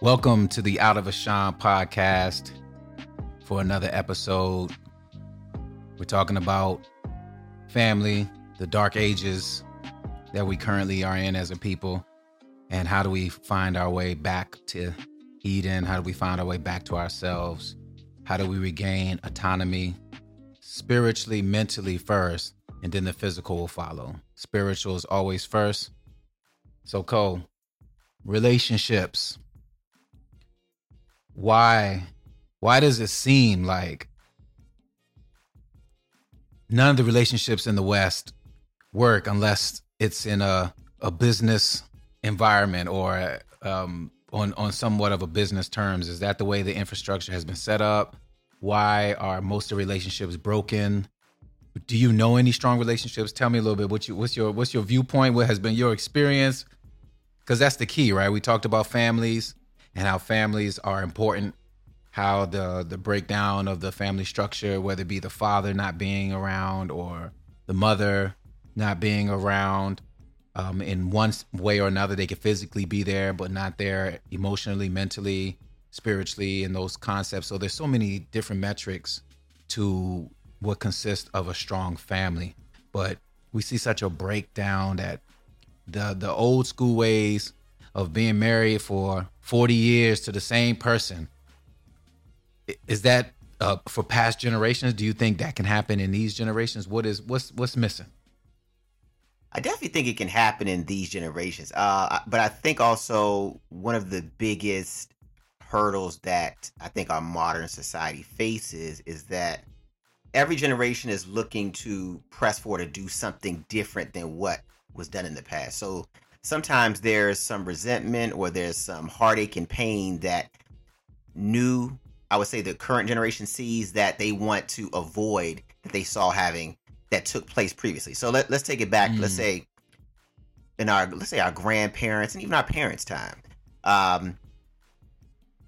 Welcome to the Out of Ashan podcast for another episode. We're talking about family, the dark ages that we currently are in as a people, and how do we find our way back to Eden? How do we find our way back to ourselves? How do we regain autonomy spiritually, mentally first, and then the physical will follow? Spiritual is always first. So, Ko, relationships why why does it seem like none of the relationships in the west work unless it's in a a business environment or um, on on somewhat of a business terms? Is that the way the infrastructure has been set up? Why are most of the relationships broken? Do you know any strong relationships? Tell me a little bit. What you what's your what's your viewpoint? What has been your experience? Because that's the key right? We talked about families and how families are important how the the breakdown of the family structure whether it be the father not being around or the mother not being around um, in one way or another they could physically be there but not there emotionally mentally spiritually and those concepts. So there's so many different metrics to what consists of a strong family. But we see such a breakdown that the the old school ways of being married for 40 years to the same person. Is that uh, for past generations? Do you think that can happen in these generations? What is what's what's missing? I definitely think it can happen in these generations. Uh, but I think also one of the biggest hurdles that I think our modern society faces is that every generation is looking to press forward to do something different than what was done in the past. So sometimes there's some resentment or there's some heartache and pain that new i would say the current generation sees that they want to avoid that they saw having that took place previously. So let, let's take it back mm. let's say in our let's say our grandparents and even our parents time. Um,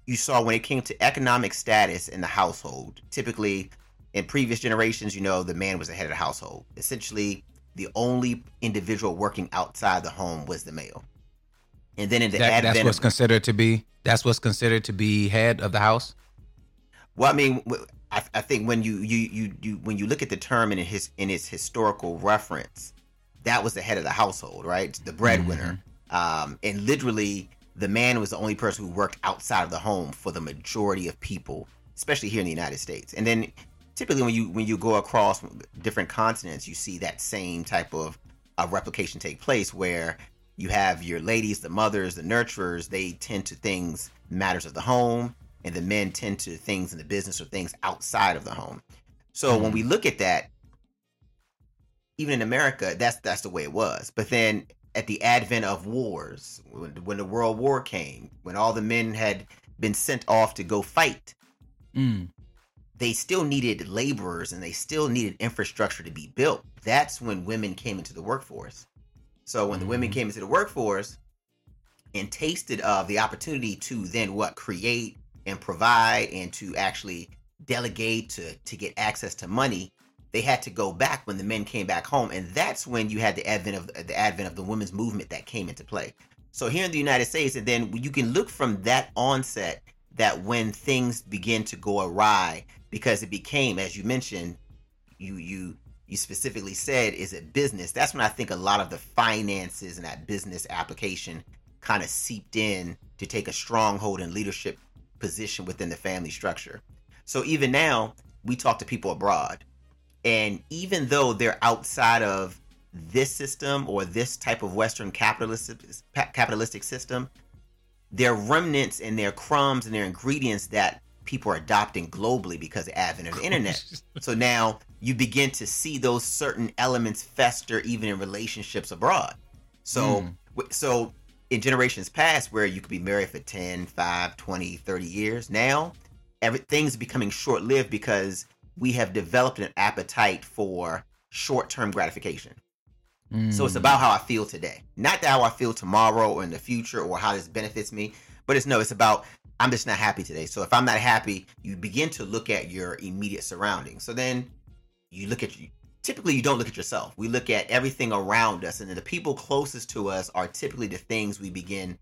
you saw when it came to economic status in the household typically in previous generations you know the man was the head of the household. Essentially the only individual working outside the home was the male. And then in the that, advent that's what's of, considered to be that's what's considered to be head of the house. Well, I mean, I, I think when you, you you you when you look at the term in his in its historical reference, that was the head of the household, right? The breadwinner, mm-hmm. um, and literally the man was the only person who worked outside of the home for the majority of people, especially here in the United States. And then typically when you when you go across different continents, you see that same type of uh, replication take place where you have your ladies, the mothers, the nurturers. They tend to things matters of the home, and the men tend to things in the business or things outside of the home. So mm-hmm. when we look at that, even in America, that's that's the way it was. But then at the advent of wars, when, when the World War came, when all the men had been sent off to go fight, mm they still needed laborers and they still needed infrastructure to be built. That's when women came into the workforce. So when the women mm-hmm. came into the workforce and tasted of the opportunity to then what create and provide and to actually delegate to to get access to money, they had to go back when the men came back home, and that's when you had the advent of the advent of the women's movement that came into play. So here in the United States, and then you can look from that onset that when things begin to go awry, because it became, as you mentioned, you you you specifically said, is it business? That's when I think a lot of the finances and that business application kind of seeped in to take a stronghold and leadership position within the family structure. So even now, we talk to people abroad, and even though they're outside of this system or this type of Western capitalistic capitalistic system, their remnants and their crumbs and their ingredients that people are adopting globally because of the advent of the internet. so now you begin to see those certain elements fester even in relationships abroad. So mm. so in generations past where you could be married for 10, 5, 20, 30 years, now everything's becoming short-lived because we have developed an appetite for short-term gratification. Mm. So it's hmm. about how I feel today, not how I feel tomorrow or in the future or how this benefits me, but it's no, it's about I'm just not happy today. So if I'm not happy, you begin to look at your immediate surroundings. So then you look at you. Typically, you don't look at yourself. We look at everything around us, and the people closest to us are typically the things we begin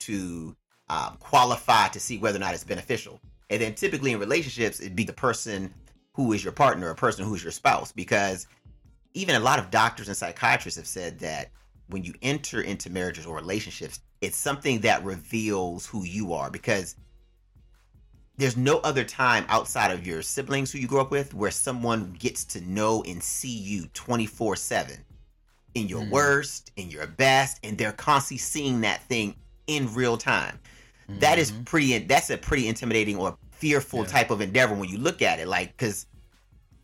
to um, qualify to see whether or not it's beneficial. And then typically in relationships, it'd be the person who is your partner, a person who's your spouse, because even a lot of doctors and psychiatrists have said that when you enter into marriages or relationships, it's something that reveals who you are because there's no other time outside of your siblings who you grew up with where someone gets to know and see you 24 7 in your mm. worst, in your best, and they're constantly seeing that thing in real time. Mm-hmm. That is mm-hmm. pretty, that's a pretty intimidating or fearful yeah. type of endeavor when you look at it. Like, because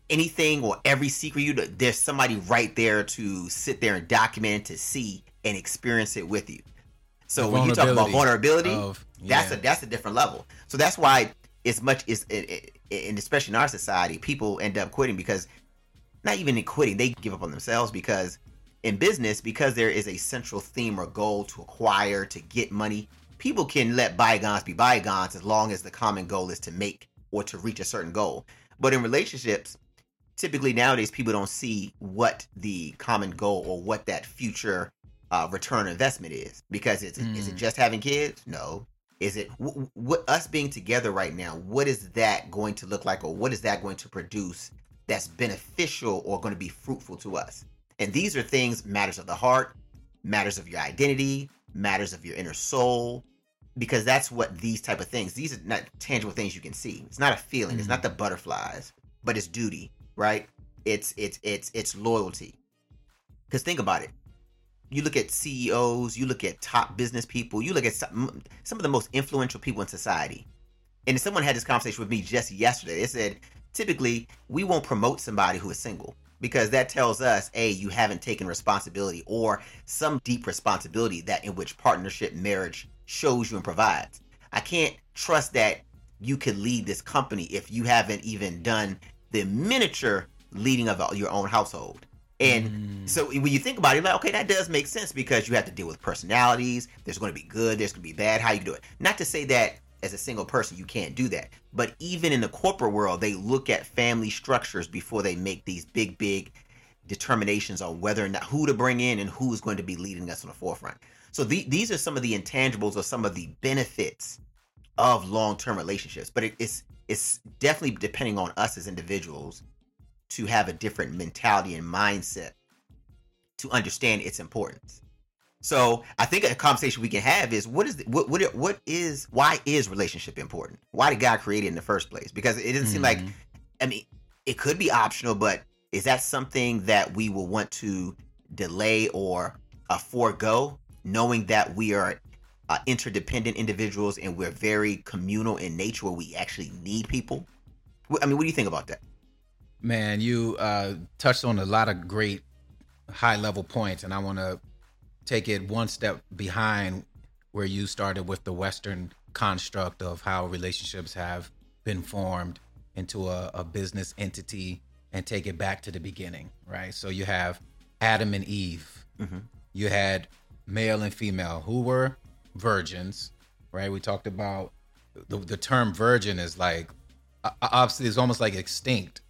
anything or every secret you there's somebody right there to sit there and document to see and experience it with you. So when you talk about vulnerability, of, yeah. that's a that's a different level. So that's why it's much is and especially in our society, people end up quitting because not even in quitting, they give up on themselves because in business, because there is a central theme or goal to acquire, to get money, people can let bygones be bygones as long as the common goal is to make or to reach a certain goal. But in relationships, typically nowadays people don't see what the common goal or what that future uh, return investment is because it's mm. is it mm. just having kids? No. Is it what us being together right now? What is that going to look like, or what is that going to produce that's beneficial or going to be fruitful to us? And these are things matters of the heart, matters of your identity, matters of your inner soul, because that's what these type of things. These are not tangible things you can see. It's not a feeling. Mm. It's not the butterflies, but it's duty right? It's it's it's it's loyalty. Because think about it. You look at CEOs, you look at top business people, you look at some, some of the most influential people in society. And someone had this conversation with me just yesterday. They said, typically, we won't promote somebody who is single because that tells us, A, you haven't taken responsibility or some deep responsibility that in which partnership, marriage shows you and provides. I can't trust that you could lead this company if you haven't even done the miniature leading of your own household. And mm. so when you think about it, like, okay, that does make sense because you have to deal with personalities. There's going to be good, there's going to be bad. How you do it? Not to say that as a single person you can't do that, but even in the corporate world, they look at family structures before they make these big, big determinations on whether or not who to bring in and who is going to be leading us on the forefront. So the, these are some of the intangibles or some of the benefits of long-term relationships. But it, it's it's definitely depending on us as individuals to have a different mentality and mindset to understand its importance. So I think a conversation we can have is what is the, what what what is why is relationship important? Why did God create it in the first place? Because it doesn't mm-hmm. seem like mm-hmm. I mean it could be optional, but is that something that we will want to delay or uh, forego, knowing that we are uh, interdependent individuals and we're very communal in nature where we actually need people. I mean, what do you think about that? Man, you uh, touched on a lot of great high level points, and I want to take it one step behind where you started with the Western construct of how relationships have been formed into a, a business entity and take it back to the beginning, right? So you have Adam and Eve. Mm-hmm. You had male and female who were virgins, right? We talked about the, the term virgin is like obviously it's almost like extinct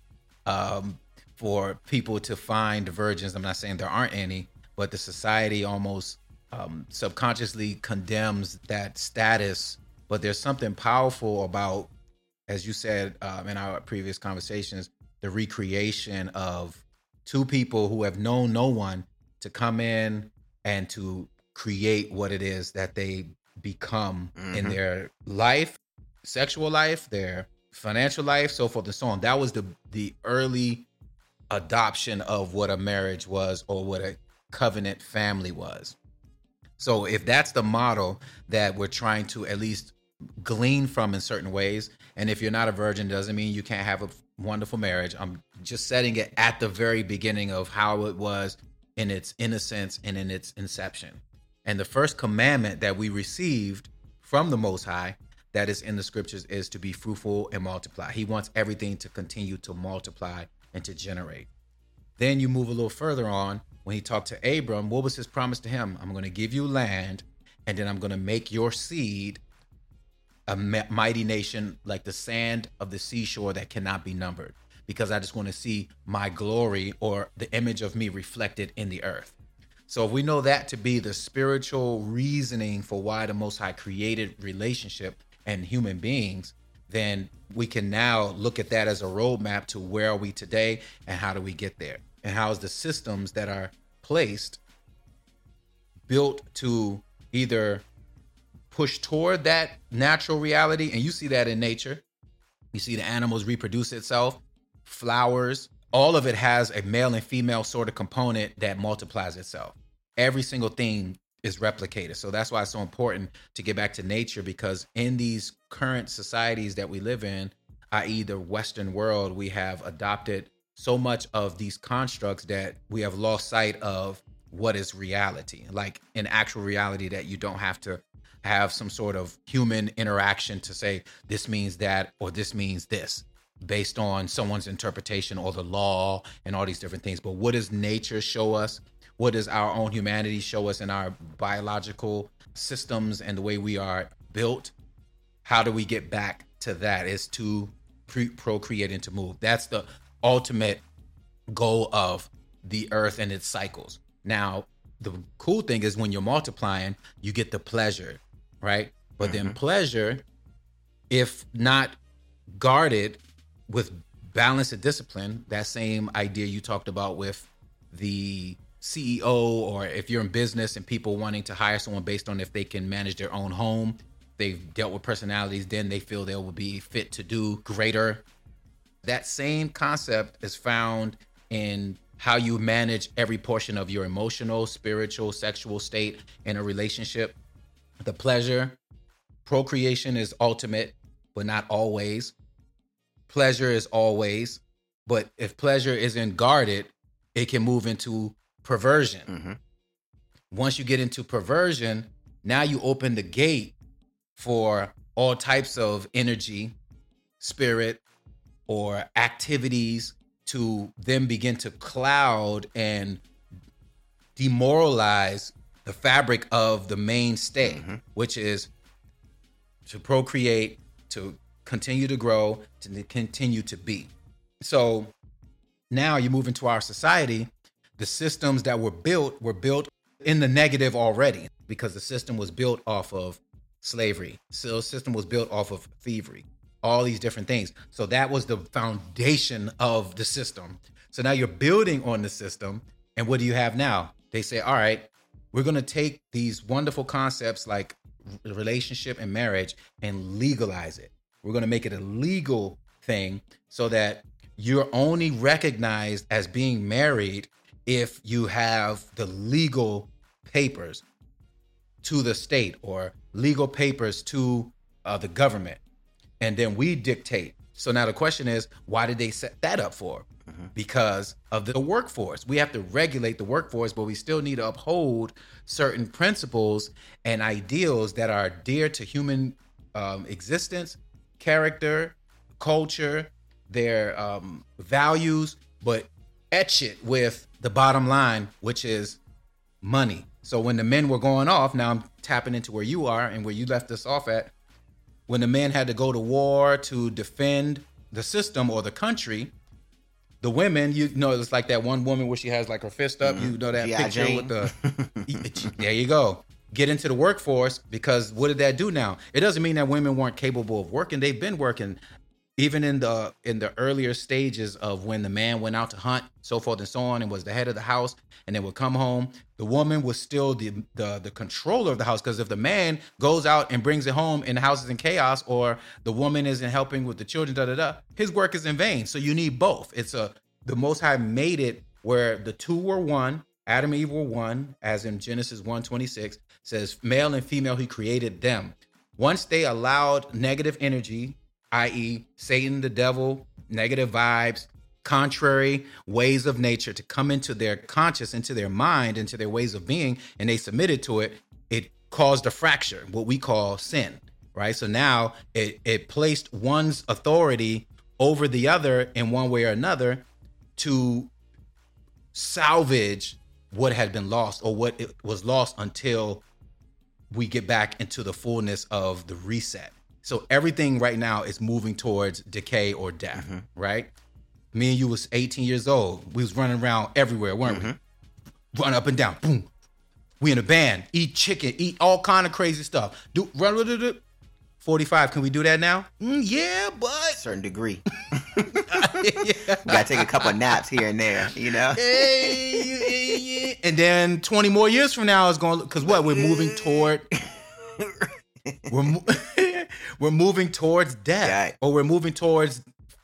um, for people to find virgins. I'm not saying there aren't any, but the society almost um, subconsciously condemns that status. But there's something powerful about, as you said um, in our previous conversations, the recreation of two people who have known no one to come in and to create what it is that they become mm-hmm. in their life, sexual life, their financial life, so forth and so on. That was the the early adoption of what a marriage was or what a covenant family was. So if that's the model that we're trying to at least glean from in certain ways, and if you're not a virgin doesn't mean you can't have a wonderful marriage. I'm just setting it at the very beginning of how it was in its innocence and in its inception. And the first commandment that we received from the Most High that is in the scriptures is to be fruitful and multiply. He wants everything to continue to multiply and to generate. Then you move a little further on when he talked to Abram, what was his promise to him? I'm going to give you land and then I'm going to make your seed a mighty nation like the sand of the seashore that cannot be numbered because I just want to see my glory or the image of me reflected in the earth. So if we know that to be the spiritual reasoning for why the Most High created relationship and human beings, then we can now look at that as a roadmap to where are we today and how do we get there? And how is the systems that are placed built to either push toward that natural reality? And you see that in nature. You see the animals reproduce itself, flowers, all of it has a male and female sort of component that multiplies itself. Every single thing is replicated. So that's why it's so important to get back to nature because in these current societies that we live in, i.e., the Western world, we have adopted so much of these constructs that we have lost sight of what is reality, like an actual reality that you don't have to have some sort of human interaction to say this means that or this means this based on someone's interpretation or the law and all these different things. But what does nature show us? What does our own humanity show us in our biological systems and the way we are built? How do we get back to that? Is to pre- procreate and to move. That's the ultimate goal of the earth and its cycles. Now, the cool thing is when you're multiplying, you get the pleasure, right? But mm-hmm. then pleasure, if not guarded with balance and discipline, that same idea you talked about with the CEO, or if you're in business and people wanting to hire someone based on if they can manage their own home, they've dealt with personalities, then they feel they will be fit to do greater. That same concept is found in how you manage every portion of your emotional, spiritual, sexual state in a relationship. The pleasure, procreation is ultimate, but not always pleasure is always, but if pleasure isn't guarded, it can move into perversion. Mm-hmm. Once you get into perversion, now you open the gate for all types of energy, spirit, or activities to then begin to cloud and demoralize the fabric of the mainstay, mm-hmm. which is to procreate, to continue to grow, to continue to be. So now you move into our society, the systems that were built were built in the negative already because the system was built off of slavery. So the system was built off of thievery, all these different things. So that was the foundation of the system. So now you're building on the system. And what do you have now? They say, all right, we're going to take these wonderful concepts like relationship and marriage and legalize it. We're going to make it a legal thing so that you're only recognized as being married if you have the legal papers to the state or legal papers to uh, the government. And then we dictate. So now the question is, why did they set that up for? Mm-hmm. Because of the workforce. We have to regulate the workforce, but we still need to uphold certain principles and ideals that are dear to human um, existence character, culture, their um, values, but etch it with the bottom line, which is money. So when the men were going off, now I'm tapping into where you are and where you left us off at. When the men had to go to war to defend the system or the country, the women, you know, it's like that one woman where she has like her fist up. Mm-hmm. You know that picture Jane. with the. there you go get into the workforce because what did that do now? It doesn't mean that women weren't capable of working. They've been working even in the in the earlier stages of when the man went out to hunt, so forth and so on, and was the head of the house, and then would come home. The woman was still the the, the controller of the house because if the man goes out and brings it home and the house is in chaos, or the woman isn't helping with the children, da da da, his work is in vain. So you need both. It's a the Most High made it where the two were one, Adam and Eve were one, as in Genesis 1:26 says, male and female, he created them. Once they allowed negative energy, i.e., Satan, the devil, negative vibes, contrary ways of nature to come into their conscious, into their mind, into their ways of being, and they submitted to it, it caused a fracture, what we call sin, right? So now it, it placed one's authority over the other in one way or another to salvage what had been lost or what was lost until we get back into the fullness of the reset. So everything right now is moving towards decay or death, mm-hmm. right? Me and you was 18 years old. We was running around everywhere, weren't mm-hmm. we? Run up and down, boom, We in a band, eat chicken, eat all kind of crazy stuff. Do run with it. 45, can we do that now? Mm, yeah, but certain degree. yeah. Gotta take a couple of naps here and there, you know. Hey, yeah, yeah. and then 20 more years from now is going because what we're moving toward we're mo- we're moving towards death Right. or we're moving towards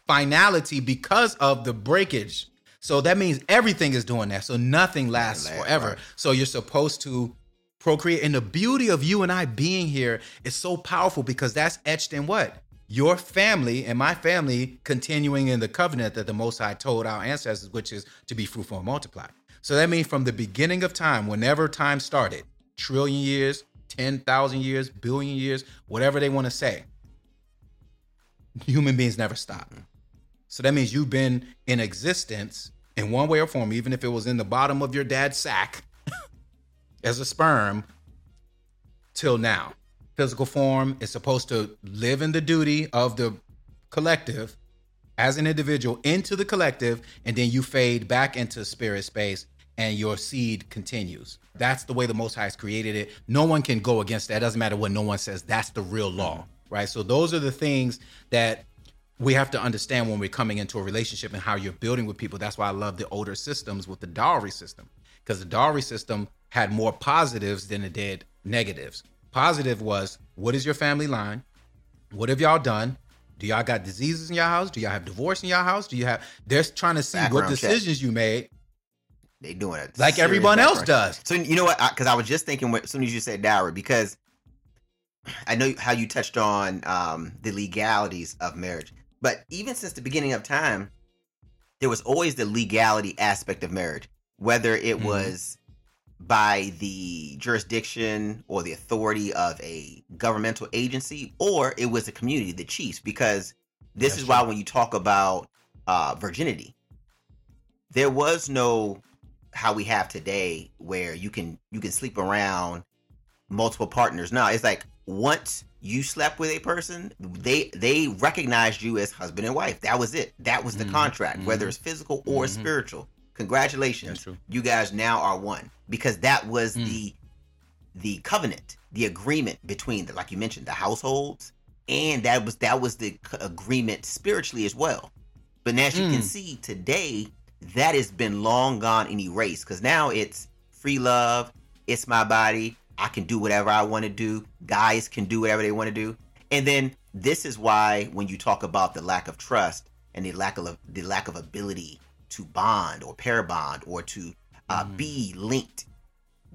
finality because of the breakage. So that means everything is doing that. So nothing lasts forever. right. so you're supposed to procreate. And the beauty of you and i being here is so powerful because that's etched in what? Your family and my family continuing in the covenant that the most high told our ancestors which is to be fruitful and multiply. So that means from the beginning of time whenever time started trillion years 10,000 years billion years whatever they want to say human beings never stop so that means you've been in existence in one way or form even if it was in the bottom of your dad's sack as a sperm till now. Physical form is supposed to live in the duty of the collective as an individual into the collective, and then you fade back into spirit space and your seed continues. That's the way the Most High has created it. No one can go against that. It doesn't matter what no one says. That's the real law, right? So those are the things that we have to understand when we're coming into a relationship and how you're building with people. That's why I love the older systems with the dowry system because the dowry system had more positives than it did negatives. Positive was what is your family line? What have y'all done? Do y'all got diseases in your house? Do y'all have divorce in your house? Do you have? They're trying to see what Background check. decisions you made, They doing it like everyone else does. So you know what? Because I, was just thinking as soon as you said dowry, because I know how you touched on um, the legalities of marriage, but even since the beginning of time, there was always the legality aspect of marriage, whether it Mhm. was by the jurisdiction or the authority of a governmental agency, or it was the community, the chiefs. Because this That's is why when you talk about uh, virginity, there was no how we have today where you can you can sleep around multiple partners. Now it's like once you slept with a person they they recognized you as husband and wife. That was it. That was the Mhm, contract whether mhm. it's physical or Mhm. spiritual. Congratulations. You guys now are one. Because that was Mm. the the covenant the agreement between the like you mentioned the households and that was that was the c- agreement spiritually as well. But as you can Mm. see today that has been long gone and erased because now it's free love it's my body i can do whatever i want to do guys can do whatever they want to do and then this is why when you talk about the lack of trust and the lack of the lack of ability to bond or pair bond or to uh, Mhm. be linked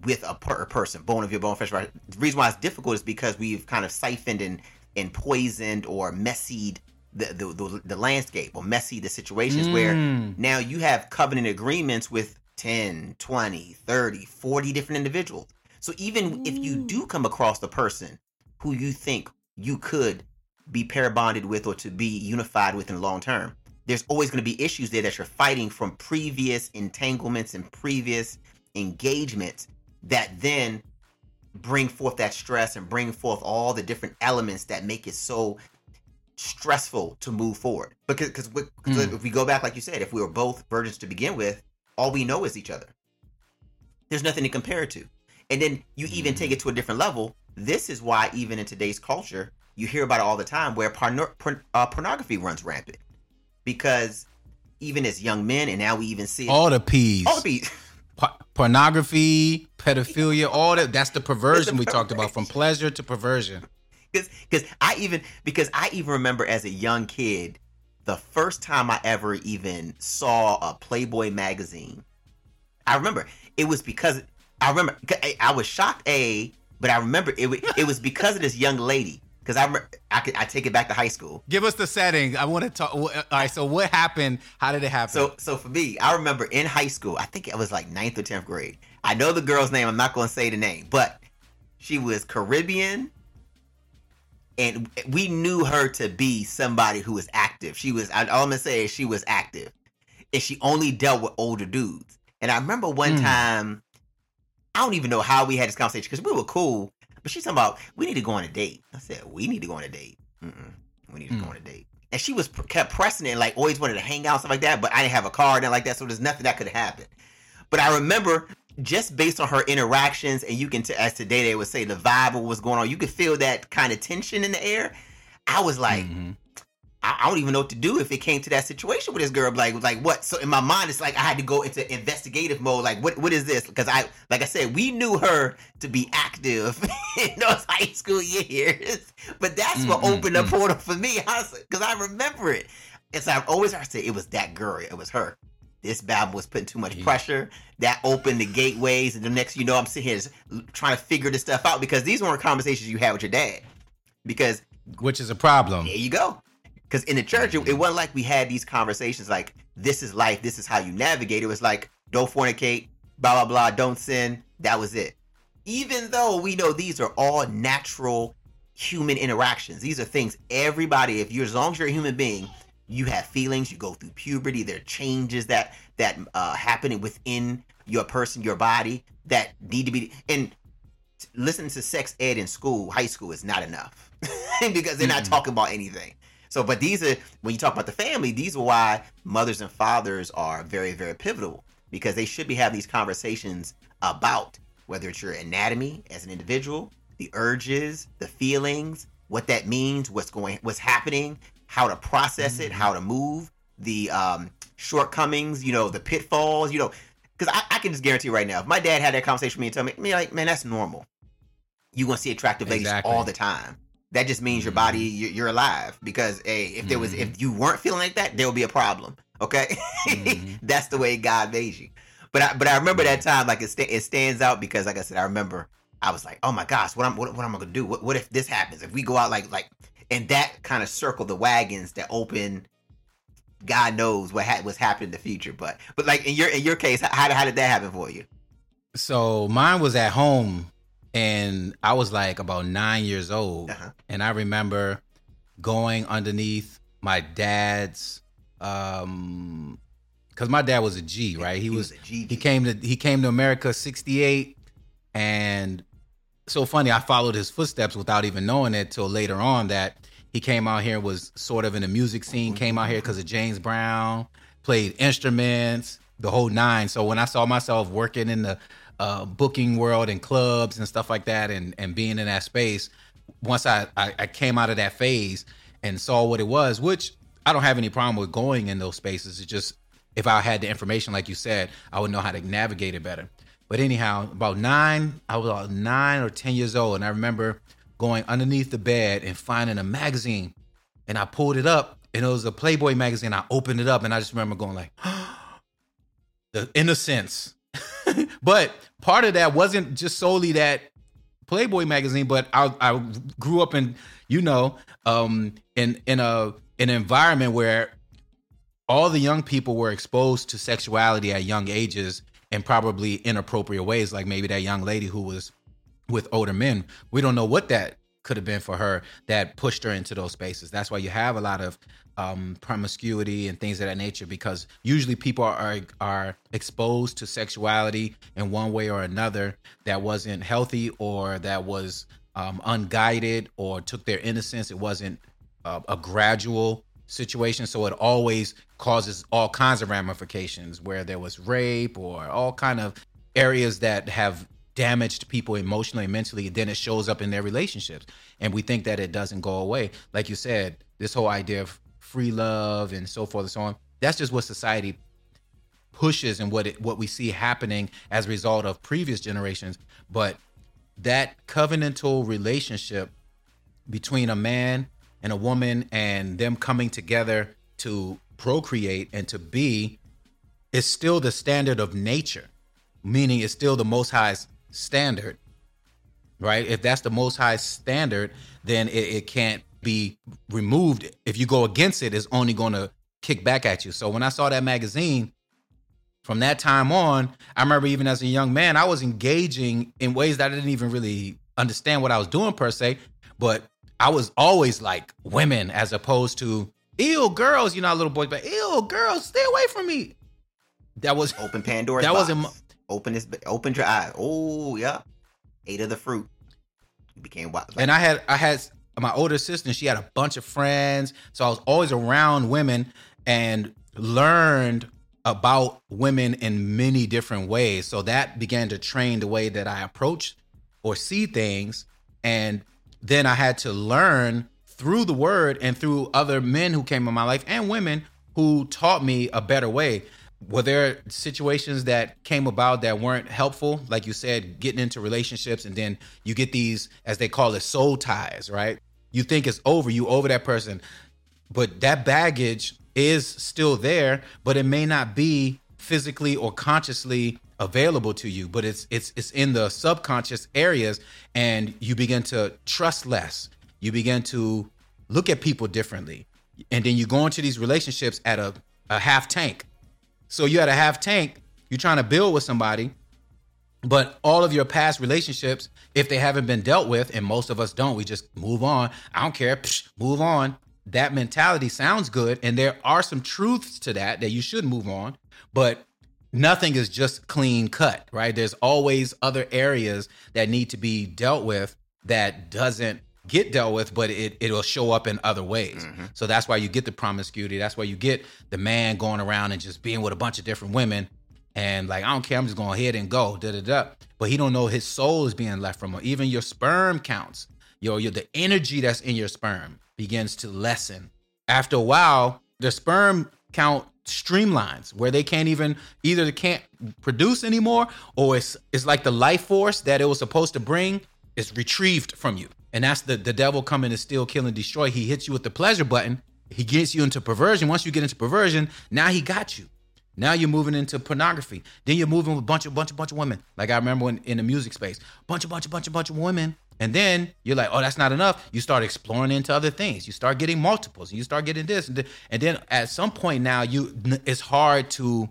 with a, per- person bone of your bone flesh of the reason why it's difficult is because we've kind of siphoned and and poisoned or messied the the, the, the landscape or messy the situations where Mm. now you have covenant agreements with 10, 20, 30, 40 different individuals. So even if you do come across the person who you think you could be pair bonded with or to be unified with in the long term, there's always going to be issues there that you're fighting from previous entanglements and previous engagements that then bring forth that stress and bring forth all the different elements that make it so stressful to move forward because because Mm. if we go back like you said if we were both virgins to begin with all we know is each other there's nothing to compare it to and then you even Mhm. take it to a different level this is why even in today's culture you hear about it all the time where porno- uh, pornography runs rampant because even as young men and now we even see it All the P's. all the Po- pornography, pedophilia, all that. That's the perversion we talked about from pleasure to perversion. Because because I even because I even remember as a young kid, the first time I ever even saw a Playboy magazine. I remember it was because I remember I, was shocked a, but I remember it it was because of this young lady because I I I take it back to high school. Give us the setting. I want to talk. All right. So what happened? How did it happen? So so for me, I remember in high school, I think it was like ninth or tenth grade. I know the girl's name. I'm not going to say the name, but she was Caribbean, and we knew her to be somebody who was active. She was. I- All I'm gonna say is she was active, and she only dealt with older dudes. And I remember one Hmm. time, I don't even know how we had this conversation because we were cool, but she's talking about we need to go on a date. I said we need to go on a date. Mm-mm, we need to Hmm. go on a date. And she was kept pressing it, and like always wanted to hang out and stuff like that. But I didn't have a car and like that, so there's nothing that could happen. But I remember just based on her interactions, and you can, t- as today they would say, the vibe of what's going on, you could feel that kind of tension in the air. I was like, mm-hmm. I, I, don't even know what to do if it came to that situation with this girl. Like, like what? So in my mind, it's like I had to go into investigative mode. Like, what, what is this? Because I, like I said, we knew her to be active in those high school years, but that's mm-hmm. what opened the portal for me. Because I, I remember it. And so I've always heard say it was that girl. It was her this battle was putting too much yeah. pressure. That opened the gateways, and the next you know, I'm sitting here trying to figure this stuff out because these weren't conversations you had with your dad. Because which is a problem. There you go. Because in the church, it, it, wasn't like we had these conversations like this is life, this is how you navigate. It was like don't fornicate, blah blah blah, don't sin. That was it. Even though we know these are all natural human interactions, these are things everybody, if you're as long as you're a human being, you have feelings you go through puberty there are changes that that uh happening within your person your body that need to be and listening to sex ed in school high school is not enough because they're not mm-hmm. talking about anything so but these are when you talk about the family these are why mothers and fathers are very very pivotal because they should be having these conversations about whether it's your anatomy as an individual the urges the feelings what that means what's going what's happening how to process it, how to move, the um, shortcomings, you know, the pitfalls, you know, because I, I, can just guarantee right now, if my dad had that conversation with me and tell me, me like, man, that's normal. You're gonna see attractive ladies exactly. all the time. That just means your body, mm-hmm. you're, alive. Because hey, if there was, mm-hmm. if you weren't feeling like that, there would be a problem. Okay, mm-hmm. that's the way God made you. But I, but I remember that time, like it, st- it stands out because, like I said, I remember I was like, oh my gosh, what I'm what, what am I gonna do? What, what if this happens? If we go out like like and that kind of circled the wagons that open God knows what ha- what's happening in the future. But but like in your in your case, how, how did that happen for you? So mine was at home, and I was like about nine years old, uh-huh. and I remember going underneath my dad's um because my dad was a G, right? He, he was, was he came to he came to America '68, and so funny. I followed his footsteps without even knowing it till later on that he came out here was sort of in the music scene. Came out here because of James Brown, played instruments, the whole nine. So when I saw myself working in the uh, booking world and clubs and stuff like that, and and being in that space, once I, I I came out of that phase and saw what it was, which I don't have any problem with going in those spaces. It's just if I had the information, like you said, I would know how to navigate it better. But anyhow, about nine, I was about nine or ten years old, and I remember going underneath the bed and finding a magazine, and I pulled it up, and it was a Playboy magazine. I opened it up, and I just remember going like, the innocence. but part of that wasn't just solely that Playboy magazine, but I, I grew up in, you know, um, in in a an environment where all the young people were exposed to sexuality at young ages in probably inappropriate ways, like maybe that young lady who was with older men. We don't know what that could have been for her that pushed her into those spaces. That's why you have a lot of um, promiscuity and things of that nature because usually people are are exposed to sexuality in one way or another that wasn't healthy or that was um, unguided or took their innocence. It wasn't uh, a gradual situation. So it always causes all kinds of ramifications where there was rape or all kind of areas that have damaged people emotionally and mentally then it shows up in their relationships. And we think that it doesn't go away. Like you said this whole idea of free love and so forth and so on that's just what society pushes and what it, what we see happening as a result of previous generations. But that covenantal relationship between a man and a woman and them coming together to procreate and to be is still the standard of nature, meaning it's still the most high standard, right? If that's the most high standard, then it, it can't be removed. If you go against it, it's only going to kick back at you. So when I saw that magazine, from that time on, I remember even as a young man, I was engaging in ways that I didn't even really understand what I was doing per se, but I was always like women as opposed to ew girls. You know, little boys, but ew girls, stay away from me. That was open Pandora's. That box. wasn't open this. Open your eye. Oh yeah, ate of the fruit. Became wild. and I had I had my older sister. She had a bunch of friends, so I was always around women and learned about women in many different ways. So that began to train the way that I approach or see things. And then I had to learn through the word and through other men who came in my life and women who taught me a better way. Were there situations that came about that weren't helpful? Like you said, getting into relationships and then you get these, as they call it, soul ties, right? You think it's over, you over that person, but that baggage is still there, but it may not be physically or consciously available to you, but it's it's it's in the subconscious areas and you begin to trust less. You begin to look at people differently. And then you go into these relationships at a, a half tank. So you had a half tank, you're trying to build with somebody, but all of your past relationships, if they haven't been dealt with, and most of us don't, we just move on. I don't care, psh, move on. That mentality sounds good, and there are some truths to that that you should move on, but nothing is just clean cut, right? There's always other areas that need to be dealt with that doesn't get dealt with, but it it'll show up in other ways. Mm-hmm. So that's why you get the promiscuity. That's why you get the man going around and just being with a bunch of different women and like I don't care, I'm just going ahead and go, da da da. But he don't know his soul is being left from him. Even your sperm counts. Yo, your the energy that's in your sperm begins to lessen. After a while, the sperm count streamlines where they can't even either they can't produce anymore or it's it's like the life force that it was supposed to bring is retrieved from you. And that's the the devil coming to steal, kill, and destroy. He hits you with the pleasure button. He gets you into perversion. Once you get into perversion, now he got you. Now you're moving into pornography. Then you're moving with a bunch of bunch of bunch of women. Like I remember when in the music space, bunch of bunch of bunch of bunch of women. And then you're like, oh, that's not enough. You start exploring into other things. You start getting multiples. And you start getting this, and, and then at some point now, you it's hard to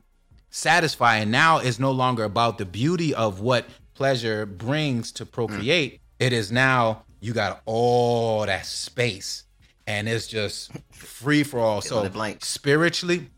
satisfy. And now it's no longer about the beauty of what pleasure brings to procreate. Mm. It is now you got all that space, and it's just free for all. so spiritually,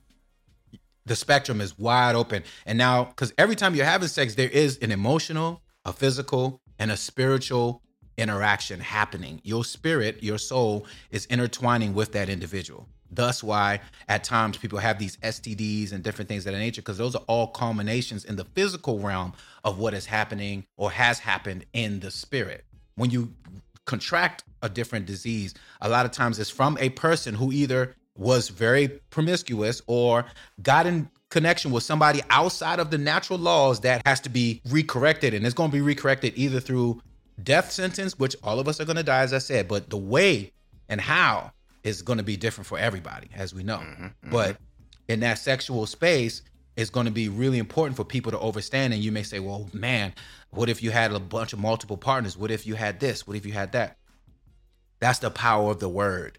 the spectrum is wide open. And now, because every time you're having sex, there is an emotional, a physical, and a spiritual interaction happening. Your spirit, your soul is intertwining with that individual. Thus, why at times people have these STDs and different things of that nature, because those are all culminations in the physical realm of what is happening or has happened in the spirit. When you contract a different disease, a lot of times it's from a person who either was very promiscuous or got in connection with somebody outside of the natural laws that has to be recorrected. And it's going to be recorrected either through death sentence which all of us are going to die as i said but the way and how is going to be different for everybody as we know. Mm-hmm, mm-hmm. but in that sexual space it's going to be really important for people to understand. And you may say well man what if you had a bunch of multiple partners what if you had this what if you had that that's the power of the word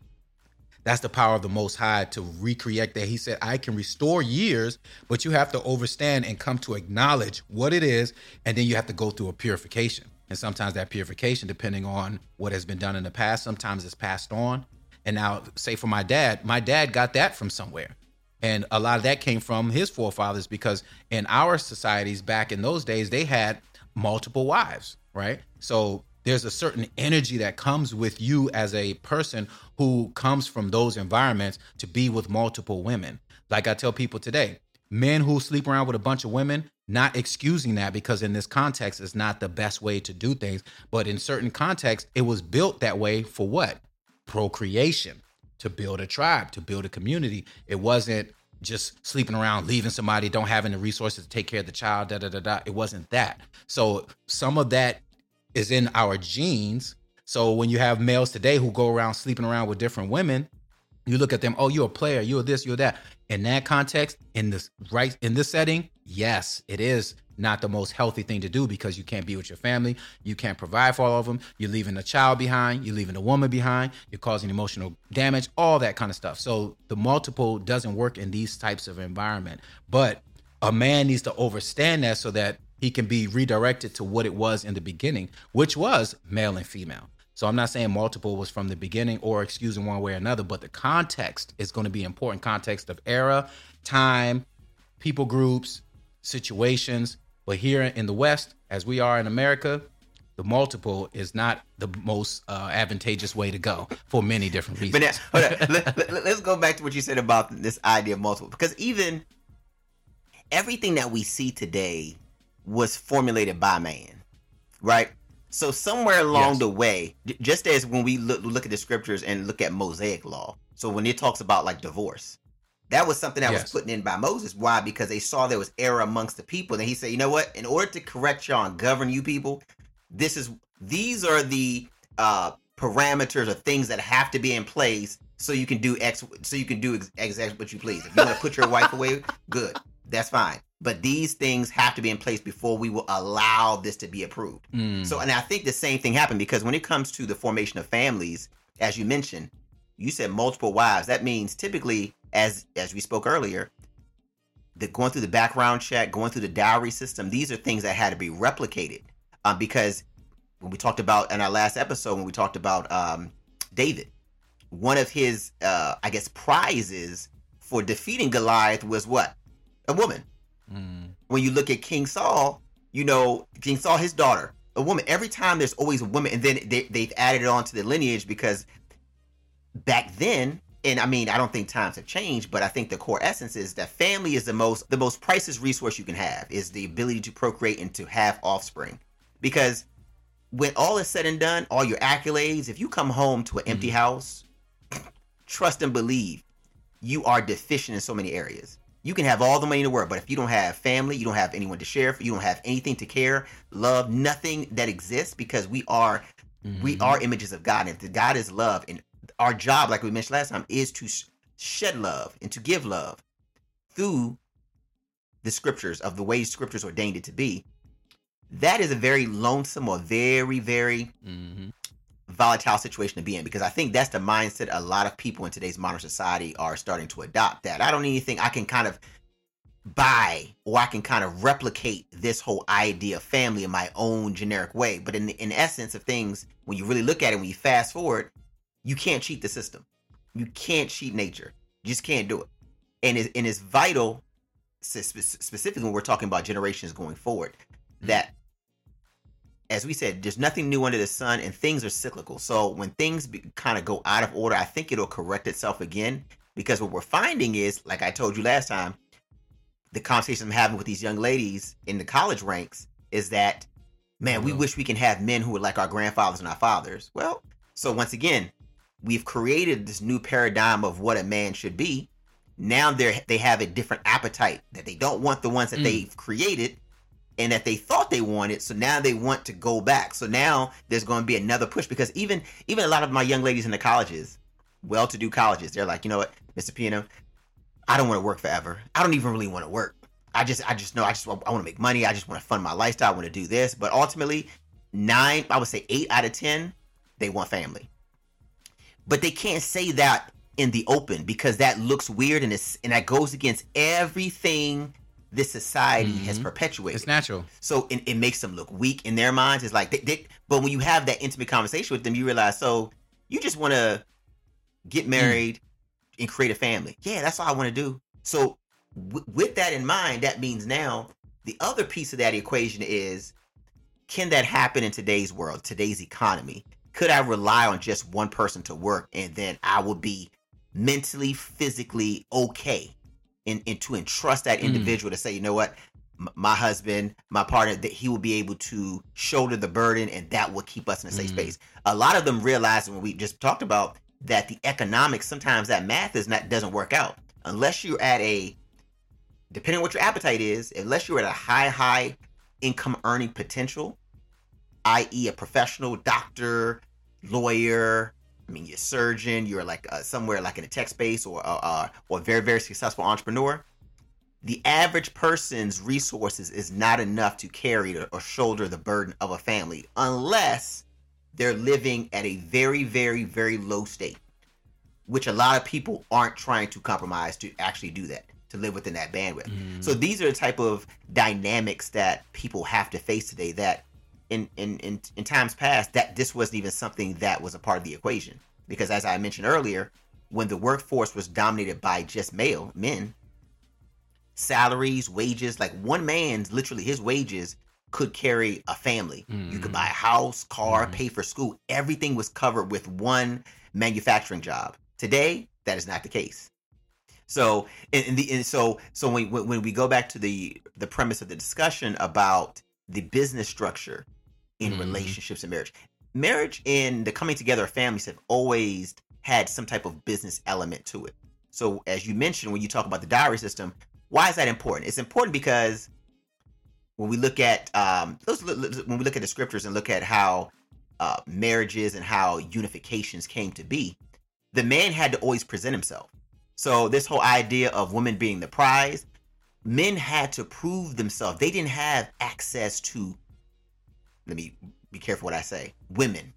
that's the power of the Most High to recreate that. He said, I can restore years, but you have to overstand and come to acknowledge what it is. And then you have to go through a purification. And sometimes that purification, depending on what has been done in the past, sometimes it's passed on. And now, say for my dad, my dad got that from somewhere. And a lot of that came from his forefathers because in our societies back in those days, they had multiple wives, right? So there's a certain energy that comes with you as a person who comes from those environments to be with multiple women. Like I tell people today, men who sleep around with a bunch of women, not excusing that because in this context it's not the best way to do things, but in certain contexts it was built that way for what? Procreation, to build a tribe, to build a community. It wasn't just sleeping around, leaving somebody, don't having the resources to take care of the child, da da da da. It wasn't that. So some of that is in our genes. So when you have males today who go around sleeping around with different women, you look at them, oh, you're a player, you're this, you're that. In that context, in this right in this setting, yes, it is not the most healthy thing to do because you can't be with your family, you can't provide for all of them, you're leaving a child behind, you're leaving a woman behind, you're causing emotional damage, all that kind of stuff. So the multiple doesn't work in these types of environment. But a man needs to understand that so that he can be redirected to what it was in the beginning, which was male and female. So I'm not saying multiple was from the beginning or excusing one way or another, but the context is going to be important context of era, time, people groups, situations. But here in the West, as we are in America, the multiple is not the most uh, advantageous way to go for many different reasons. But now, let, us go back to what you said about this idea of multiple, because even everything that we see today was formulated by man, right? So somewhere along Yes. the way, just as when we look, look at the scriptures and look at Mosaic law, so when it talks about like divorce, that was something that was Yes. put in by Moses. Why? Because they saw there was error amongst the people. And he said, you know what? In order to correct y'all and govern you people, this is these are the uh parameters or things that have to be in place so you can do X so you can do ex- exactly what you please. If you want to put your wife away, good. That's fine. But these things have to be in place before we will allow this to be approved. Mm. So, and I think the same thing happened because when it comes to the formation of families, as you mentioned, you said multiple wives. That means typically, as as we spoke earlier, the going through the background check, going through the dowry system, these are things that had to be replicated. Um, because when we talked about in our last episode, when we talked about um, David, one of his, uh, I guess, prizes for defeating Goliath was what? A woman Mm. when you look at King Saul, you know, King Saul, his daughter, a woman. Every time there's always a woman, and then they, they've added it on to the lineage because back then, and I mean, I don't think times have changed, but I think the core essence is that family is the most the most priceless resource you can have is the ability to procreate and to have offspring. Because when all is said and done, all your accolades, if you come home to an empty house, trust and believe you are deficient in so many areas. You can have all the money in the world, but if you don't have family, you don't have anyone to share, you don't have anything to care, love, nothing that exists because we are we Mhm. are images of God, and if God is love, and our job, like we mentioned last time, is to shed love and to give love through the scriptures of the way scriptures ordained it to be. That is a very lonesome or very, very Mhm. volatile situation to be in because I think that's the mindset a lot of people in today's modern society are starting to adopt. That I don't need anything I can kind of buy or I can kind of replicate this whole idea of family in my own generic way. But in in essence of things, when you really look at it, when you fast forward, you can't cheat the system. You can't cheat nature. You just can't do it. And it, and it's vital, specifically when we're talking about generations going forward, that as we said, there's nothing new under the sun and things are cyclical. So when things be, kind of go out of order, I think it'll correct itself again because what we're finding is, like I told you last time, the conversation I'm having with these young ladies in the college ranks is that, man, we Mhm. wish we can have men who are like our grandfathers and our fathers. Well, so once again, we've created this new paradigm of what a man should be. Now they're they have a different appetite that they don't want the ones that Mm. they've created and that they thought they wanted so now they want to go back. So now there's going to be another push because even even a lot of my young ladies in the colleges well-to-do colleges they're like you know what mr piano? I don't want to work forever. I don't even really want to work. I just i just know i just i want to make money. I just want to fund my lifestyle. I want to do this. But ultimately nine i would say eight out of ten they want family but they can't say that in the open because that looks weird and it's and that goes against everything this society has Mhm. perpetuated It's natural. so it, it makes them look weak in their minds. It's like they, they but when you have that intimate conversation with them, you realize so you just want to get married and create a family. Yeah, that's all I want to do. So w- with that in mind, that means now the other piece of that equation is can that happen in today's world, today's economy? Could I rely on just one person to work and then I will be mentally, physically okay and, and to entrust that Mm. individual to say, you know what, M- my husband, my partner, that he will be able to shoulder the burden and that will keep us in a safe Mhm. space. A lot of them realize when we just talked about that the economics, sometimes that math is not doesn't work out unless you're at a depending on what your appetite is, unless you're at a high, high income earning potential, i.e., a professional doctor, lawyer. I mean, you're a surgeon. You're like uh, somewhere like in a tech space or uh, uh, or a very very successful entrepreneur. The average person's resources is not enough to carry or shoulder the burden of a family unless they're living at a very very very low state, which a lot of people aren't trying to compromise to actually do that to live within that bandwidth. Mm. So these are the type of dynamics that people have to face today that in, in, in, in times past that this wasn't even something that was a part of the equation. Because as I mentioned earlier, when the workforce was dominated by just male men, salaries, wages, like one man's literally his wages could carry a family. You could Mhm. buy a house, car, Mhm. pay for school. Everything was covered with one manufacturing job. Today, that is not the case. So and, and the and so so when when we go back to the the premise of the discussion about the business structure in mm-hmm. relationships and marriage, marriage and the coming together of families have always had some type of business element to it. So as you mentioned when you talk about the dowry system, why is that important? It's important because when we look at um, when we look at the scriptures and look at how uh, marriages and how unifications came to be, the man had to always present himself. So this whole idea of women being the prize, men had to prove themselves. They didn't have access to. Let me be careful what I say. Women.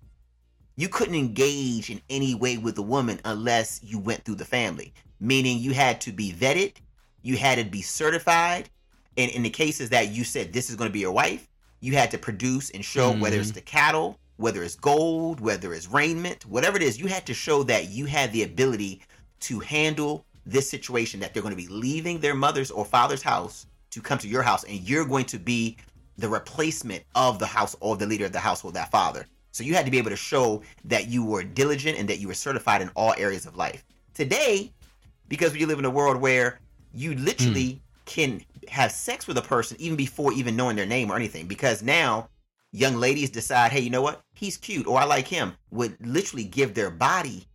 You couldn't engage in any way with a woman unless you went through the family. Meaning you had to be vetted, you had to be certified, and in the cases that you said this is going to be your wife, you had to produce and show mm-hmm. whether it's the cattle, whether it's gold, whether it's raiment, whatever it is, you had to show that you had the ability to handle this situation that they're going to be leaving their mother's or father's house to come to your house and you're going to be the replacement of the house or the leader of the household that father so you had to be able to show that you were diligent and that you were certified in all areas of life today because we live in a world where you literally mm. can have sex with a person even before even knowing their name or anything because now young ladies decide hey you know what he's cute or i like him would literally give their body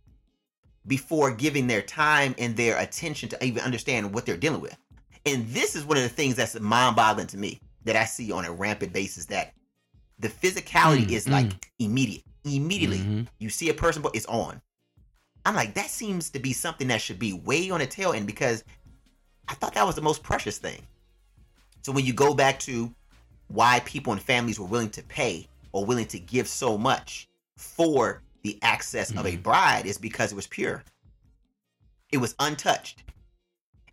before giving their time and their attention to even understand what they're dealing with. And this is one of the things that's mind boggling to me that I see on a rampant basis that the physicality mm, is like mm. immediate. Immediately, mm-hmm. you see a person, but it's on. I'm like, that seems to be something that should be way on the tail end because I thought that was the most precious thing. So when you go back to why people and families were willing to pay or willing to give so much for the access mm-hmm. of a mm-hmm. bride is because it was pure. It was untouched.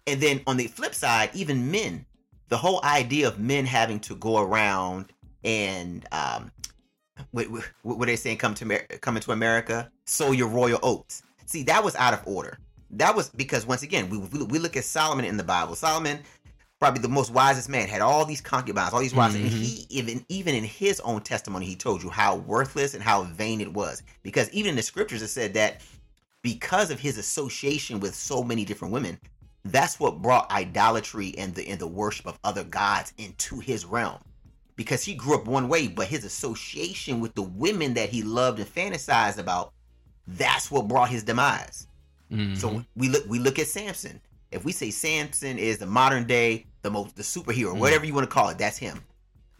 And then on the flip side, even men, the whole idea of men having to go around and um, what, what, what they saying? Come to coming to America, sow your royal oats. See, that was out of order. That was because once again, we we look at Solomon in the Bible. Solomon probably the most wisest man, had all these concubines, all these wives, mm-hmm. and he even even in his own testimony, he told you how worthless and how vain it was. Because even in the scriptures, it said that because of his association with so many different women, that's what brought idolatry and the and the worship of other gods into his realm. Because he grew up one way, but his association with the women that he loved and fantasized about, that's what brought his demise. Mm-hmm. So we look we look at Samson if we say Samson is the modern day, the most the superhero, mm. whatever you want to call it, that's him.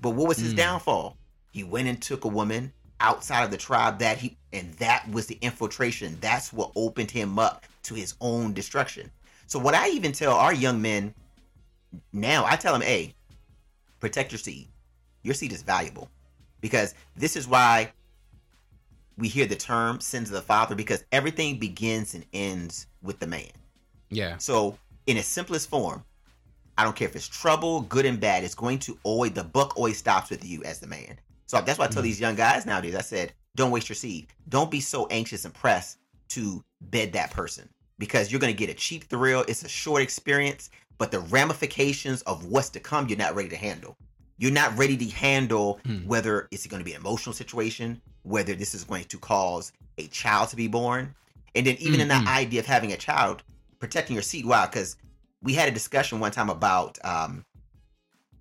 But what was his mm. downfall? He went and took a woman outside of the tribe that he and that was the infiltration. That's what opened him up to his own destruction. So what I even tell our young men now, I tell them, hey, protect your seed. Your seed is valuable. Because this is why we hear the term sins of the father, because everything begins and ends with the man. Yeah. So in its simplest form, I don't care if it's trouble, good and bad. It's going to always the buck always stops with you as the man. So that's why I tell mm these young guys nowadays. I said, don't waste your seed. Don't be so anxious and pressed to bed that person because you're going to get a cheap thrill. It's a short experience, but the ramifications of what's to come, you're not ready to handle. You're not ready to handle mm. whether it's going to be an emotional situation, whether this is going to cause a child to be born, and then even mm-hmm. in that mm-hmm. idea of having a child, protecting your seed. Wow, because we had a discussion one time about um,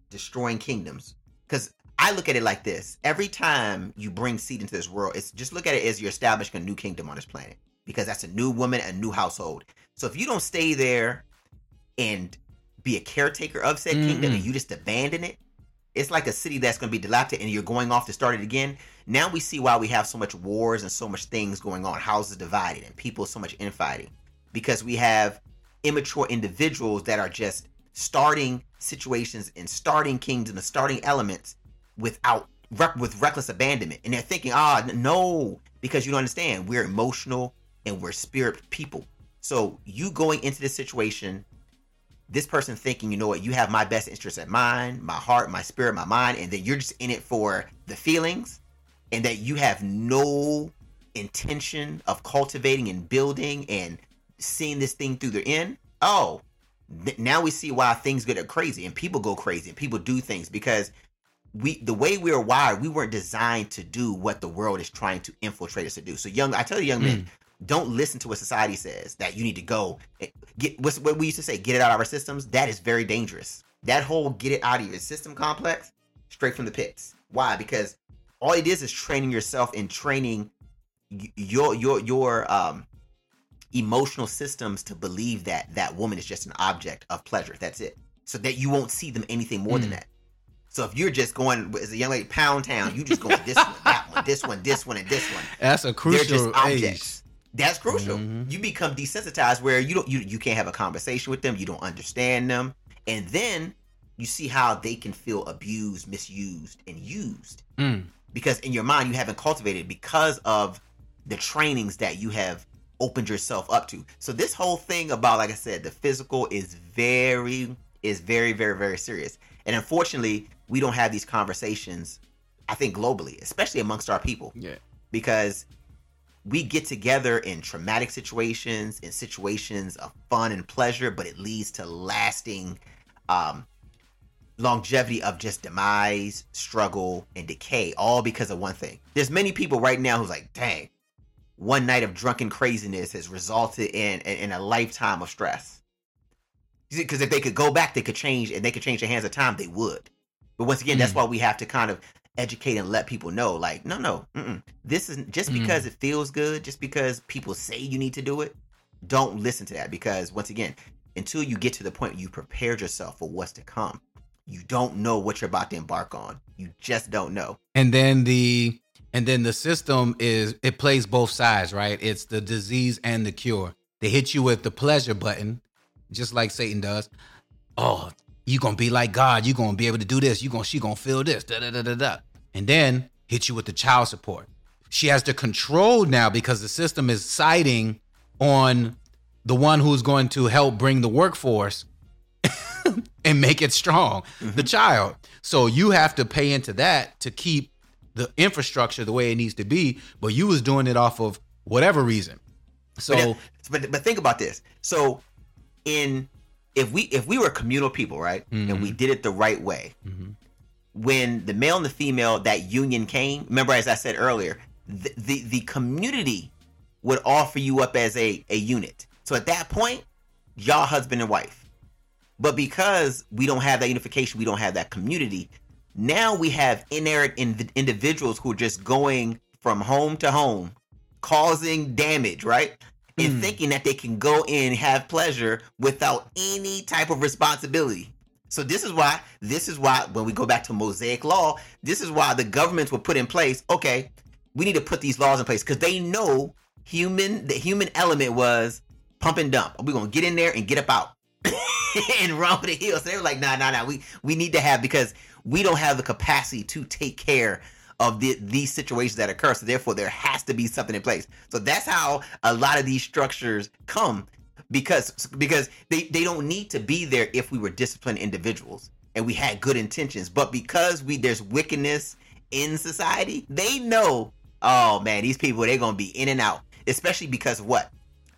destroying kingdoms. Because I look at it like this: every time you bring seed into this world, it's just look at it as you're establishing a new kingdom on this planet. Because that's a new woman, a new household. So if you don't stay there and be a caretaker of said mm-hmm. kingdom and you just abandon it, it's like a city that's going to be dilapidated and you're going off to start it again. Now we see why we have so much wars and so much things going on, houses divided, and people so much infighting because we have immature individuals that are just starting situations and starting kingdoms and starting elements without with reckless abandonment and they're thinking ah no because you don't understand we're emotional and we're spirit people so you going into this situation this person thinking you know what you have my best interest at mind my heart my spirit my mind and that you're just in it for the feelings and that you have no intention of cultivating and building and seeing this thing through the end, oh, th- now we see why things get crazy and people go crazy and people do things because we the way we are wired, we weren't designed to do what the world is trying to infiltrate us to do. So young, I tell you, young mm. Don't listen to what society says that you need to go get what's what we used to say get it out of our systems that is very dangerous that whole get it out of your system complex straight from the pits why because all it is is training yourself and training your your your um emotional systems to believe that that woman is just an object of pleasure that's it so that you won't see them anything more mm. than that so if you're just going as a young lady, Pound Town, you just going this one, that one, this one, this one, and this one. That's a crucial They're just objects. Age. That's crucial. Mm-hmm. You become desensitized where you don't you you can't have a conversation with them, you don't understand them, and then you see how they can feel abused, misused, and used. Mm. Because in your mind you haven't cultivated because of the trainings that you have opened yourself up to. So this whole thing about like I said, the physical is very is very very very serious. And unfortunately, we don't have these conversations, I think globally, especially amongst our people. Yeah. Because we get together in traumatic situations, in situations of fun and pleasure, but it leads to lasting um, longevity of just demise, struggle, and decay, all because of one thing. There's many people right now who's like, dang, one night of drunken craziness has resulted in in, in a lifetime of stress. Because if they could go back, they could change, and they could change the hands of time, they would. But once again, mm. that's why we have to kind of educate and let people know like no no mm-mm. this is just mm. because mm. it feels good just because people say you need to do it don't listen to that because once again until you get to the point you prepared yourself for what's to come you don't know what you're about to embark on you just don't know and then the and then the system is it plays both sides right it's the disease and the cure they hit you with the pleasure button just like satan does oh you gonna be like God. You gonna be able to do this. You gonna she gonna feel this. Da da da da da. And then hit you with the child support. She has the control now because the system is siding on the one who's going to help bring the workforce and make it strong, mm-hmm. the child. So you have to pay into that to keep the infrastructure the way it needs to be. But you was doing it off of whatever reason. So, but, but, but think about this. So in if we if we were communal people, right, mm-hmm. and we mm-hmm. did it the right way, mm-hmm. When the male and the female that union came, remember as I said earlier, the, the the, community would offer you up as a a unit. So at that point, y'all husband and wife. But because we don't have that unification, we don't have that community. Now we have inerrant in- individuals who are just going from home to home, causing damage, right? and mm. thinking that they can go in have pleasure without any type of responsibility. So this is why this is why when we go back to Mosaic law, this is why the governments were put in place, okay, we need to put these laws in place because they know human the human element was pump and dump. We're gonna get in there and get up out and run with the hills. So they were like, nah, nah, nah. We we need to have because we don't have the capacity to take care of the, these situations that occur. So therefore, there has to be something in place. So that's how a lot of these structures come because because they, they don't need to be there if we were disciplined individuals and we had good intentions. But because we there's wickedness in society, they know, oh man, these people they're gonna be in and out. Especially because what?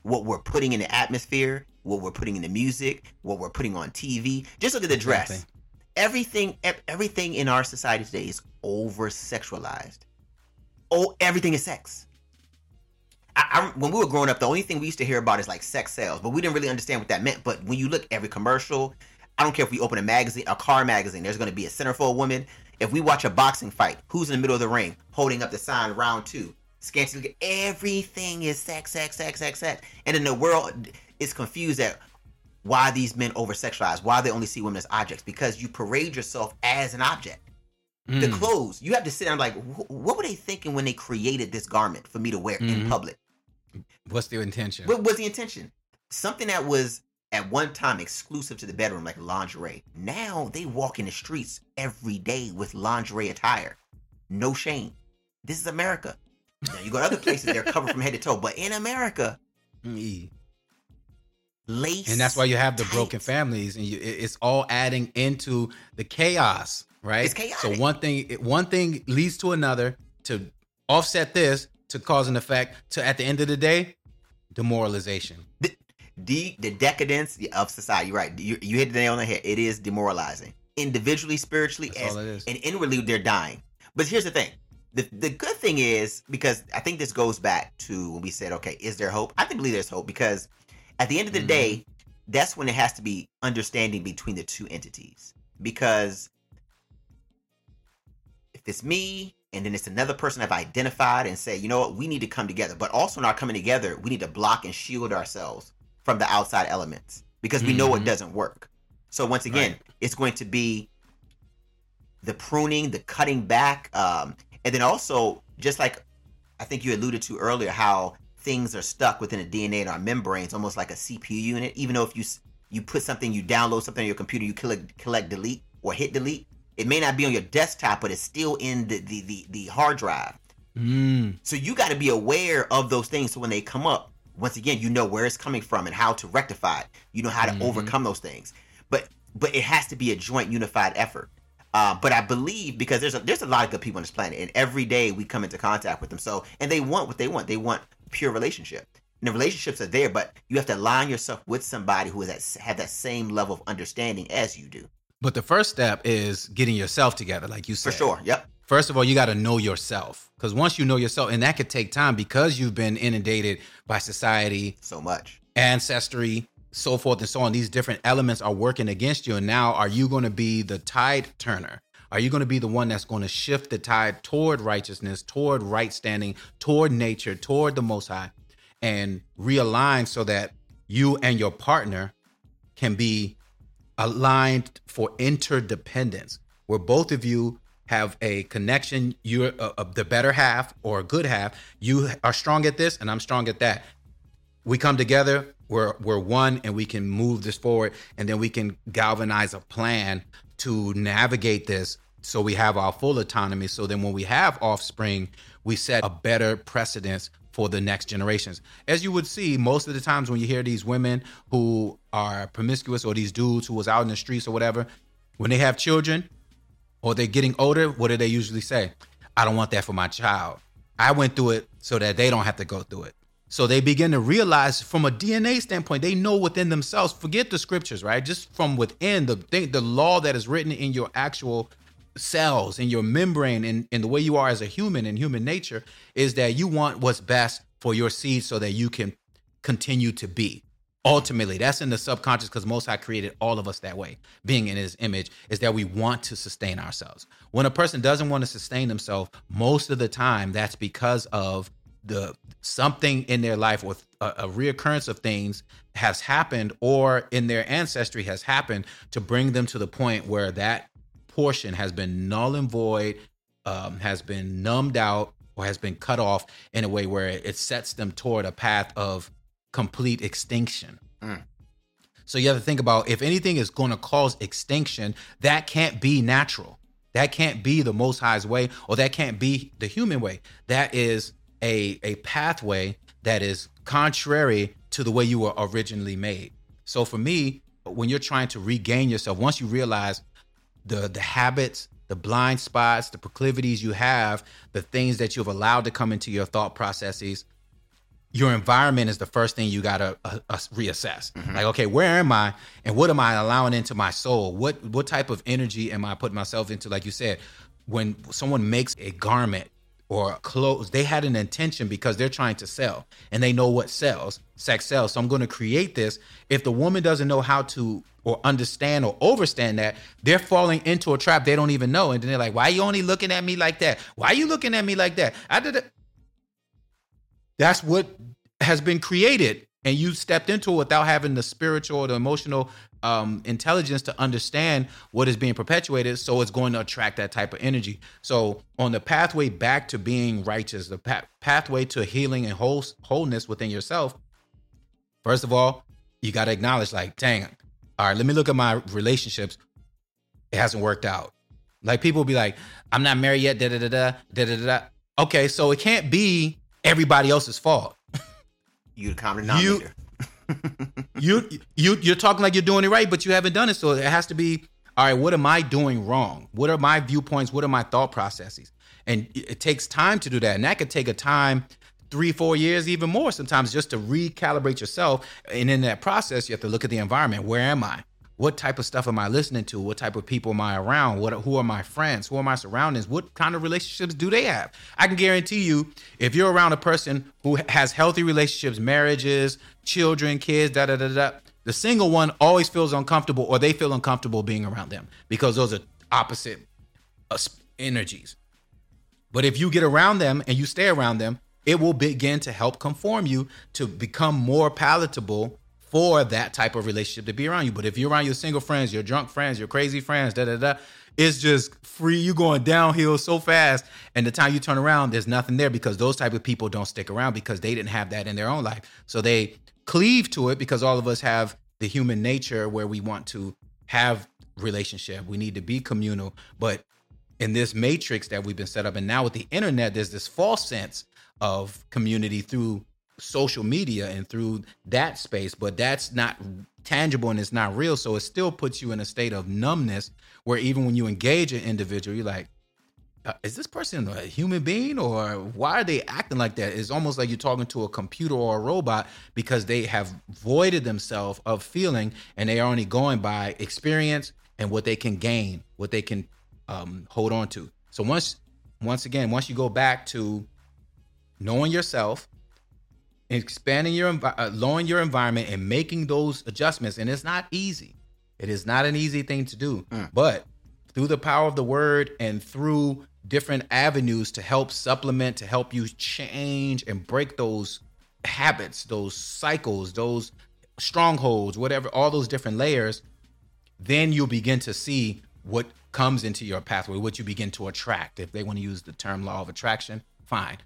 What we're putting in the atmosphere, what we're putting in the music, what we're putting on TV. Just look at the dress. Exactly everything everything in our society today is over sexualized. Oh, everything is sex. I, I, when we were growing up, the only thing we used to hear about is like sex sales, but we didn't really understand what that meant. But when you look every commercial, I don't care if we open a magazine, a car magazine, there's going to be a centerfold woman. If we watch a boxing fight, who's in the middle of the ring holding up the sign round two? Scanty, everything is sex, sex, sex, sex, sex. And then the world is confused at why these men over sexualize, why they only see women as objects, because you parade yourself as an object. Mm. The clothes, you have to sit down like, what were they thinking when they created this garment for me to wear mm-hmm. in public? What's the intention? What was the intention? Something that was at one time exclusive to the bedroom, like lingerie. Now they walk in the streets every day with lingerie attire. No shame. This is America. Now you go to other places, they're covered from head to toe. But in America, mm lace. And that's why you have the tight. broken families, and you, it's all adding into the chaos, right? It's chaotic. So one thing, one thing leads to another to offset this to cause an effect to at the end of the day, demoralization. The, the, the decadence of society, right? You, you hit the nail on the head. It is demoralizing, individually, spiritually, as, and inwardly they're dying. But here's the thing: the the good thing is because I think this goes back to when we said, okay, is there hope? I think believe there's hope because at the end of the Mhm. day, that's when it has to be understanding between the two entities. Because if it's me and then it's another person I've identified and say, you know what, we need to come together. But also in our coming together, we need to block and shield ourselves from the outside elements because we know it Mhm. doesn't work. So once again, Right. it's going to be the pruning, the cutting back, um, and then also just like I think you alluded to earlier, how things are stuck within the DNA in our membranes, almost like a CPU unit. Even though if you you put something, you download something on your computer, you collect, collect delete or hit delete. It may not be on your desktop, but it's still in the the the, the hard drive. Mm. So you got to be aware of those things. So when they come up, once again, you know where it's coming from and how to rectify it. You know how to Mhm. overcome those things. But but it has to be a joint, unified effort. Uh, but I believe because there's a there's a lot of good people on this planet, and every day we come into contact with them. So and they want what they want. They want pure relationship. And the relationships are there, but you have to align yourself with somebody who is at have that same level of understanding as you do. But the first step is getting yourself together, like you said. For sure. Yep. First of all, you got to know yourself. Because once you know yourself, and that could take time because you've been inundated by society, So much. ancestry, so forth and so on. These different elements are working against you. And now, are you going to be the tide turner? Are you going to be the one that's going to shift the tide toward righteousness, toward right standing, toward nature, toward the Most High, and realign so that you and your partner can be aligned for interdependence, where both of you have a connection. You're uh, uh, the better half or a good half. You are strong at this, and I'm strong at that we come together we're we're one and we can move this forward and then we can galvanize a plan to navigate this so we have our full autonomy so then when we have offspring we set a better precedence for the next generations. As you would see most of the times when you hear these women who are promiscuous or these dudes who was out in the streets or whatever when they have children or they're getting older what do they usually say? I don't want that for my child. I went through it so that they don't have to go through it. So they begin to realize from a DNA standpoint, they know within themselves, forget the scriptures, right? Just from within the thing, the law that is written in your actual cells, in your membrane, and in, the way you are as a human in human nature, is that you want what's best for your seed so that you can continue to be. Ultimately, that's in the subconscious because Most High created all of us that way. Being in His image is that we want to sustain ourselves. When a person doesn't want to sustain themselves, most of the time that's because of the something in their life with a, a reoccurrence of things has happened or in their ancestry has happened to bring them to the point where that portion has been null and void um, has been numbed out or has been cut off in a way where it sets them toward a path of complete extinction Mm. so you have to think about if anything is going to cause extinction that can't be natural that can't be the most high's way or that can't be the human way that is a a pathway that is contrary to the way you were originally made. So for me, when you're trying to regain yourself, once you realize the the habits, the blind spots, the proclivities you have, the things that you've allowed to come into your thought processes, your environment is the first thing you gotta uh, uh, reassess. Like, okay, where am I, and what am I allowing into my soul? What what type of energy am I putting myself into? Like you said, when someone makes a garment or clothes, they had an intention because they're trying to sell, and they know what sells. Sex sells. So I'm going to create this. If the woman doesn't know how to or understand or overstand that, they're falling into a trap they don't even know, and then they're like, "Why are you only looking at me like that? Why are you looking at me like that? I did it." That's what has been created, and you stepped into it without having the spiritual or the emotional um, intelligence to understand what is being perpetuated. So it's going to attract that type of energy. So on the pathway back to being righteous, the pa- pathway to healing and whole- wholeness within yourself. First of all, you got to acknowledge, like, dang, all right, let me look at my relationships. It hasn't worked out. Like people be like, I'm not married yet. Da da da da da da da. Okay, so it can't be everybody else's fault. You the common denominator. you you you you're talking like you're doing it right, but you haven't done it. So it has to be all right. What am I doing wrong? What are my viewpoints? What are my thought processes? And it takes time to do that, and that could take a time, three, four years, even more sometimes, just to recalibrate yourself. And in that process, you have to look at the environment. Where am I? what type of stuff am I listening to? What type of people am I around? What who are my friends? Who are my surroundings? What kind of relationships do they have? I can guarantee you, if you're around a person who has healthy relationships, marriages, children, kids, da da da da, the single one always feels uncomfortable, or they feel uncomfortable being around them because those are opposite uh, energies. But if you get around them and you stay around them, it will begin to help conform you to become more palatable for that type of relationship to be around you. But if you're around your single friends, your drunk friends, your crazy friends, da da da, it's just free. You going downhill so fast, and the time you turn around, there's nothing there because those type of people don't stick around because they didn't have that in their own life. So they cleave to it because all of us have the human nature where we want to have relationship. We need to be communal, but in this matrix that we've been set up, and now with the internet, there's this false sense of community through social media and through that space, but that's not tangible and it's not real. So it still puts you in a state of numbness where even when you engage an individual, you're like, uh, is this person a human being or why are they acting like that? It's almost like you're talking to a computer or a robot because they have voided themselves of feeling and they are only going by experience and what they can gain, what they can um, hold on to. So once, once again, once you go back to knowing yourself, expanding your uh, lowering your environment and making those adjustments and it's not easy it is not an easy thing to do mm. but through the power of the word and through different avenues to help supplement to help you change and break those habits those cycles those strongholds whatever all those different layers then you'll begin to see what comes into your pathway what you begin to attract if they want to use the term law of attraction fine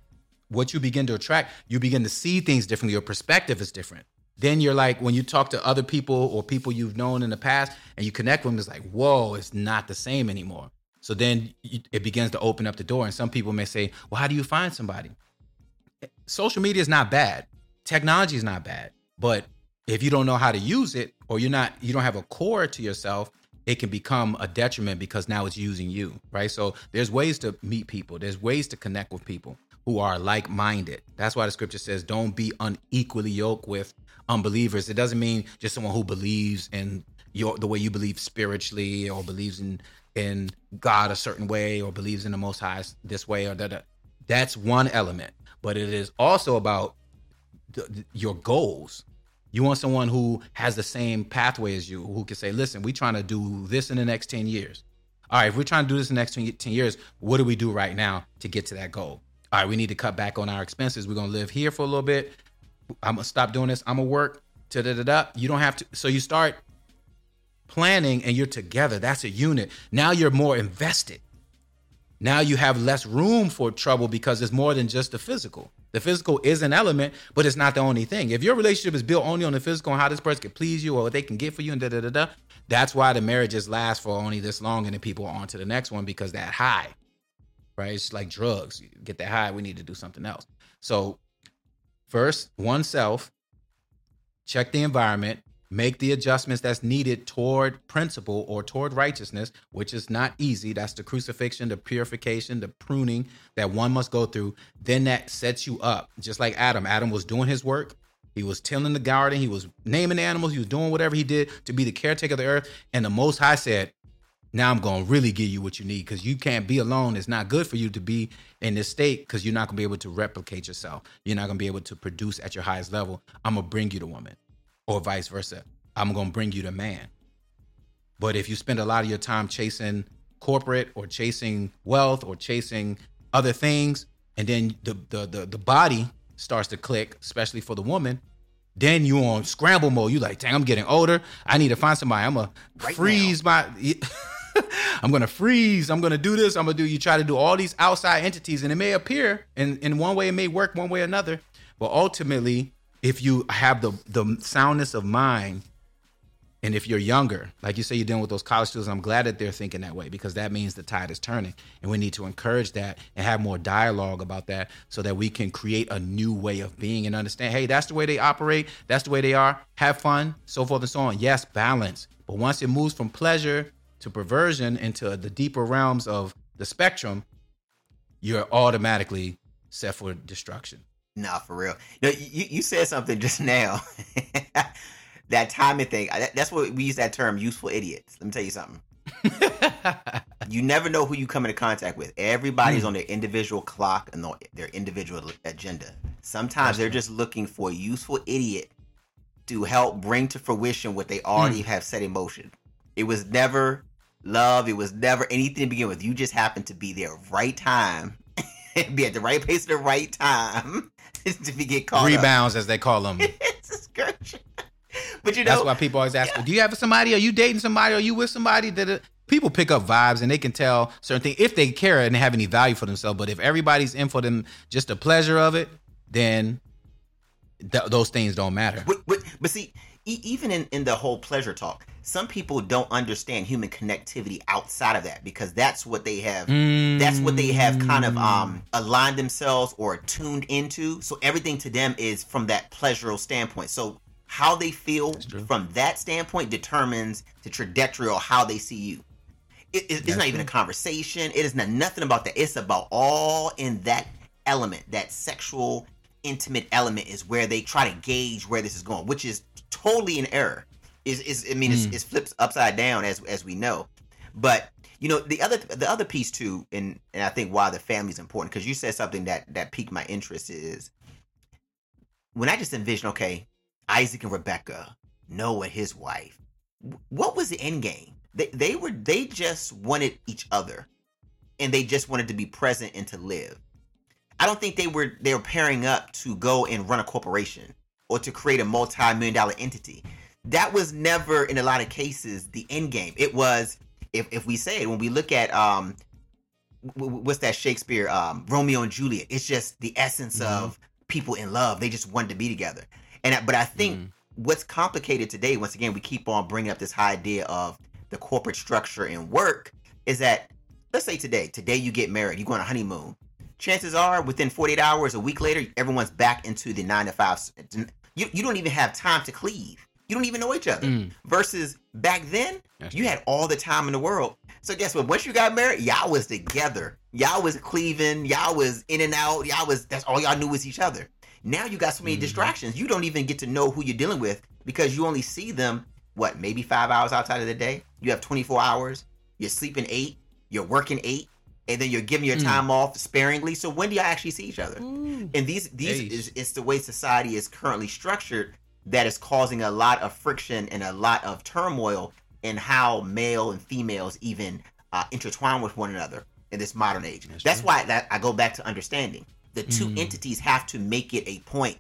what you begin to attract, you begin to see things differently. Your perspective is different. Then you're like, when you talk to other people or people you've known in the past and you connect with them, it's like, whoa, it's not the same anymore. So then it begins to open up the door. And some people may say, well, how do you find somebody? Social media is not bad. Technology is not bad. But if you don't know how to use it or you're not, you don't have a core to yourself, it can become a detriment because now it's using you, right? So there's ways to meet people, there's ways to connect with people who are like minded. That's why the scripture says, don't be unequally yoked with unbelievers. It doesn't mean just someone who believes in your the way you believe spiritually or believes in in God a certain way or believes in the most high this way or that. That's one element. But it is also about your goals. You want someone who has the same pathway as you, who can say, listen, we're trying to do this in the next 10 years. All right, if we're trying to do this in the next 10 years, what do we do right now to get to that goal? all right, we need to cut back on our expenses. We're gonna live here for a little bit. I'm gonna stop doing this. I'm gonna work. Da da da da. You don't have to. So you start planning, and you're together. That's a unit. Now you're more invested. Now you have less room for trouble because it's more than just the physical. The physical is an element, but it's not the only thing. If your relationship is built only on the physical and how this person can please you or what they can get for you and da da da da, that's why the marriages last for only this long and then people are on to the next one because that high right? It's like drugs. You get that high, we need to do something else. So, first, oneself, check the environment, make the adjustments that's needed toward principle or toward righteousness, which is not easy. That's the crucifixion, the purification, the pruning that one must go through. Then that sets you up, just like Adam. Adam was doing his work. He was tilling the garden. He was naming the animals. He was doing whatever he did to be the caretaker of the earth. And the Most High said, now I'm going to really give you what you need because you can't be alone. It's not good for you to be in this state because you're not going to be able to replicate yourself. You're not going to be able to produce at your highest level. I'm going to bring you the woman or vice versa. I'm going to bring you the man. But if you spend a lot of your time chasing corporate or chasing wealth or chasing other things, and then the, the, the, the body starts to click, especially for the woman, then you on scramble mode. You like, dang, I'm getting older. I need to find somebody. I'm gonna right freeze now. my. I'm gonna freeze. I'm gonna do this. I'm gonna do. You try to do all these outside entities, and it may appear, and in one way it may work, one way or another. But ultimately, if you have the the soundness of mind, and if you're younger, like you say, you're dealing with those college students, I'm glad that they're thinking that way because that means the tide is turning, and we need to encourage that and have more dialogue about that, so that we can create a new way of being and understand. Hey, that's the way they operate. That's the way they are. Have fun, so forth and so on. Yes, balance. But once it moves from pleasure to perversion into the deeper realms of the spectrum, you're automatically set for destruction. Nah, for real. You, you, you said something just now that timing thing. That's what we use that term, useful idiots. Let me tell you something. you never know who you come into contact with. Everybody's mm. on their individual clock and their individual agenda. Sometimes That's they're true. just looking for a useful idiot to help bring to fruition what they already mm. have set in motion. It was never love. It was never anything to begin with. You just happened to be there right time, be at the right place at the right time to be get caught. Rebounds, up. as they call them. It's a scurching. But you know, that's why people always ask, yeah. "Do you have somebody? Are you dating somebody? Are you with somebody?" That people pick up vibes and they can tell certain things if they care and have any value for themselves. But if everybody's in for them, just the pleasure of it, then th- those things don't matter. But, but, but see, e- even in in the whole pleasure talk, some people don't understand human connectivity outside of that because that's what they have mm. that's what they have kind of um aligned themselves or tuned into. So everything to them is from that pleasurable standpoint. So how they feel from that standpoint determines the trajectory or how they see you. It, it, it's not true. even a conversation. It is not nothing about that. It's about all in that element that sexual intimate element is where they try to gauge where this is going which is totally an error is is I mean mm. it's, it's flips upside down as as we know. But you know the other the other piece too, and and I think why the family is important because you said something that that piqued my interest is when I just envision okay Isaac and Rebecca, Noah and his wife, what was the end game? They they were they just wanted each other, and they just wanted to be present and to live. I don't think they were they were pairing up to go and run a corporation or to create a multi-million dollar entity that was never in a lot of cases the end game. It was if if we say it when we look at um what's that Shakespeare um Romeo and Juliet. It's just the essence mm-hmm. of people in love. They just wanted to be together. And but I think mm-hmm. what's complicated today, once again, we keep on bringing up this idea of the corporate structure and work is that let's say today, today you get married, you go on a honeymoon. Chances are within 48 hours, a week later, everyone's back into the nine to five. You, you don't even have time to cleave you don't even know each other. Mm. Versus back then, That's you true. had all the time in the world. So guess what? Once you got married, y'all was together. Y'all was cleaving. Y'all was in and out. Y'all was that's all y'all knew was each other. Now you got so many mm. distractions. You don't even get to know who you're dealing with because you only see them what maybe five hours outside of the day. You have 24 hours. You're sleeping eight. You're working eight and then you're giving your mm. time off sparingly. So when do you actually see each other? Mm. And these these is it's the way society is currently structured that is causing a lot of friction and a lot of turmoil in how male and females even uh, intertwine with one another in this modern age. That's, That's why that I go back to understanding the two mm. entities have to make it a point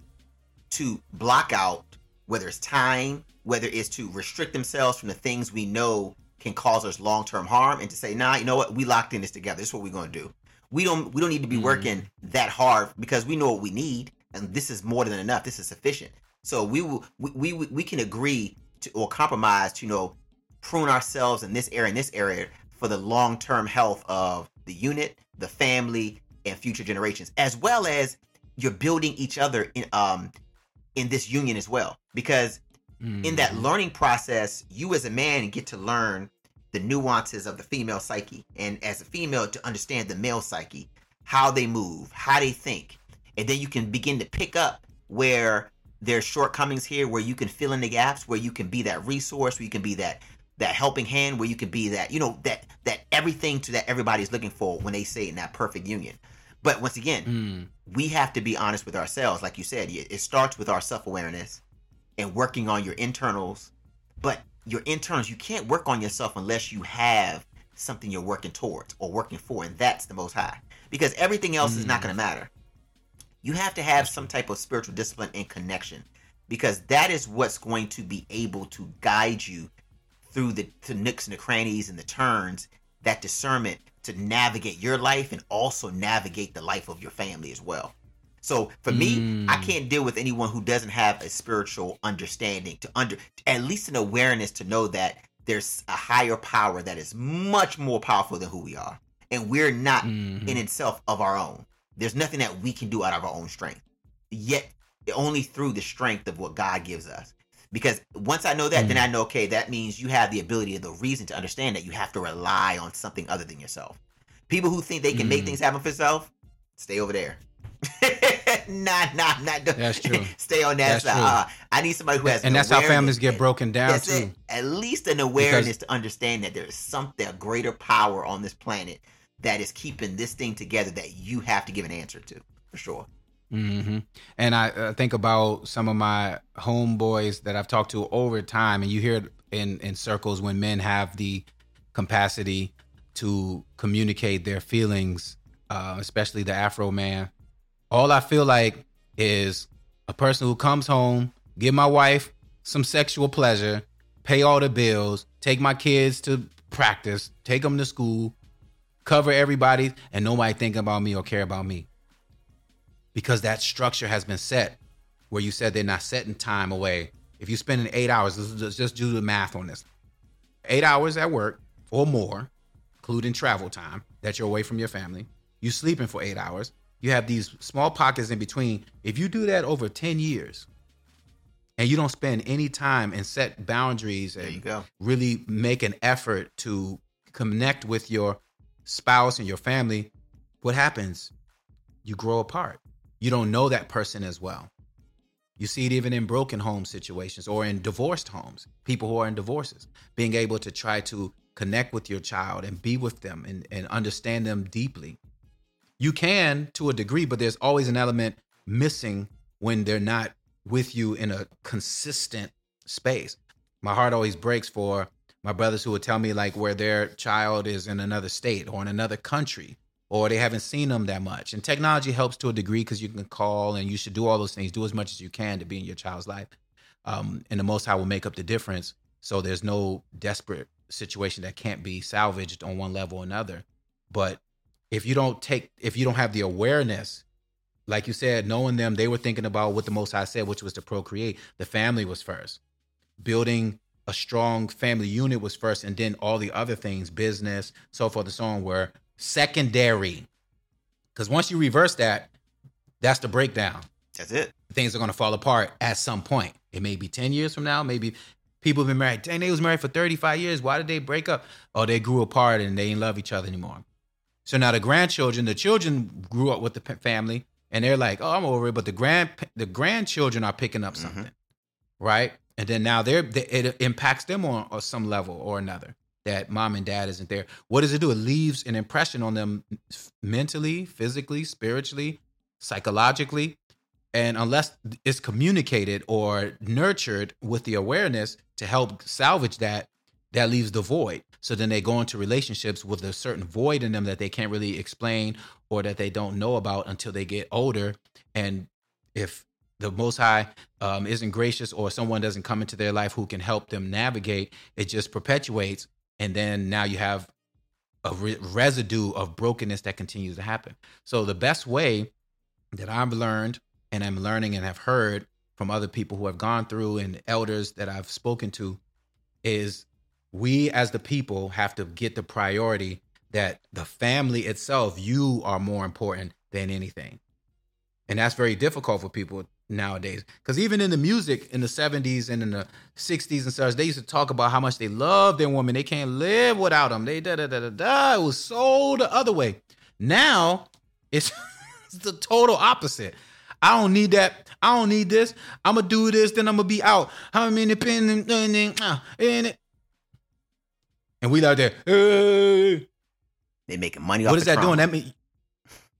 to block out whether it's time, whether it's to restrict themselves from the things we know can cause us long-term harm, and to say, nah, you know what, we locked in this together. This is what we're going to do. We don't we don't need to be mm. working that hard because we know what we need, and this is more than enough. This is sufficient. So we will we, we we can agree to or compromise to you know prune ourselves in this area in this area for the long term health of the unit, the family, and future generations, as well as you're building each other in um in this union as well. Because mm. in that mm-hmm. learning process, you as a man get to learn the nuances of the female psyche, and as a female to understand the male psyche, how they move, how they think, and then you can begin to pick up where there's shortcomings here where you can fill in the gaps, where you can be that resource, where you can be that that helping hand, where you can be that, you know, that that everything to that everybody's looking for when they say in that perfect union. But once again, mm. we have to be honest with ourselves. Like you said, it starts with our self awareness and working on your internals. But your interns, you can't work on yourself unless you have something you're working towards or working for, and that's the most high. Because everything else mm. is not going to mm. matter you have to have some type of spiritual discipline and connection because that is what's going to be able to guide you through the, the nooks and the crannies and the turns that discernment to navigate your life and also navigate the life of your family as well so for mm. me i mm. can't deal with anyone who doesn't have a spiritual understanding to under at least an awareness to know that there's a higher power that is much more powerful than who we are and we're not mm-hmm. in itself of our own there's nothing that we can do out of our own strength. Yet only through the strength of what God gives us. Because once I know that, mm. then I know, okay, that means you have the ability and the reason to understand that you have to rely on something other than yourself. People who think they can mm. make things happen for themselves, stay over there. nah, nah, nah. That's true. Stay on that That's side. Uh, I need somebody who has, and an that's how families get broken down That's too. it. At least an awareness to understand that there is something, a greater power on this planet that is keeping this thing together that you have to give an answer to, for sure. hmm And I uh, think about some of my homeboys that I've talked to over time, and you hear it in in circles when men have the capacity to communicate their feelings, uh, especially the Afro man. All I feel like is a person who comes home, give my wife some sexual pleasure, pay all the bills, take my kids to practice, take them to school, cover everybody, and nobody think about me or care about me because that structure has been set where you said they're not setting time away. If you're spending eight hours, let's just- just do the math on this. Eight hours at work or more, including travel time that you're away from your family. You sleeping for eight hours. You have these small pockets in between. If you do that over 10 years and you don't spend any time and set boundaries and go. really make an effort to connect with your spouse and your family, what happens? You grow apart. You don't know that person as well. You see it even in broken home situations or in divorced homes, people who are in divorces, being able to try to connect with your child and be with them and, and understand them deeply. You can to a degree, but there's always an element missing when they're not with you in a consistent space. My heart always breaks for my brothers who would tell me like where their child is in another state or in another country or they haven't seen them that much. And technology helps to a degree because you can call and you should do all those things, do as much as you can to be in your child's life. Um, and the Most High will make up the difference. So there's no desperate situation that can't be salvaged on one level or another. But if you don't take, if you don't have the awareness, like you said, knowing them, they were thinking about what the Most High said, which was to procreate. The family was first. Building a strong family unit was first, and then all the other things, business, so forth and so on, were secondary. Because once you reverse that, that's the breakdown. That's it. Things are going to fall apart at some point. It may be 10 years from now. Maybe people have been married. Dang, they was married for 35 years. Why did they break up? Oh, they grew apart and they didn't love each other anymore. So now the grandchildren, the children grew up with the family and they're like, oh, I'm over it. But the grand, the grandchildren are picking up mm-hmm. something, right? And then now they're, they, it impacts them on, on some level or another that mom and dad isn't there. What does it do? It leaves an impression on them mentally, physically, spiritually, psychologically. And unless it's communicated or nurtured with the awareness to help salvage that, that leaves the void. So then they go into relationships with a certain void in them that they can't really explain or that they don't know about until they get older. And if the Most High um, isn't gracious or someone doesn't come into their life who can help them navigate, it just perpetuates. And then now you have a re- residue of brokenness that continues to happen. So the best way that I've learned and I'm learning and have heard from other people who have gone through and elders that I've spoken to is we as the people have to get the priority that the family itself, you are more important than anything. And that's very difficult for people nowadays. Because even in the music in the 70s and in the 60s and such, they used to talk about how much they love their woman. They can't live without them. They da da da da da. It was so the other way. Now it's, it's the total opposite. I don't need that. I don't need this. I'm gonna do this, then I'm gonna be out. I'm independent, uh, and it. And we out there. "Hey." They making money off What is that doing? That mean.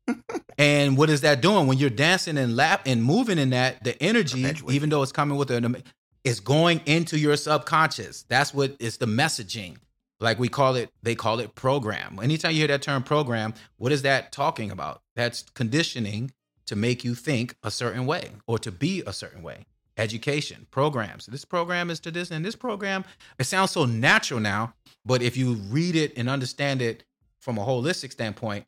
and what is that doing when you're dancing and lap and moving in that? The energy, even though it's coming with an, is going into your subconscious. That's what is the messaging. Like we call it, they call it program. Anytime you hear that term program, what is that talking about? That's conditioning to make you think a certain way or to be a certain way. Education, programs. This program is to this, and this program, it sounds so natural now. But if you read it and understand it from a holistic standpoint,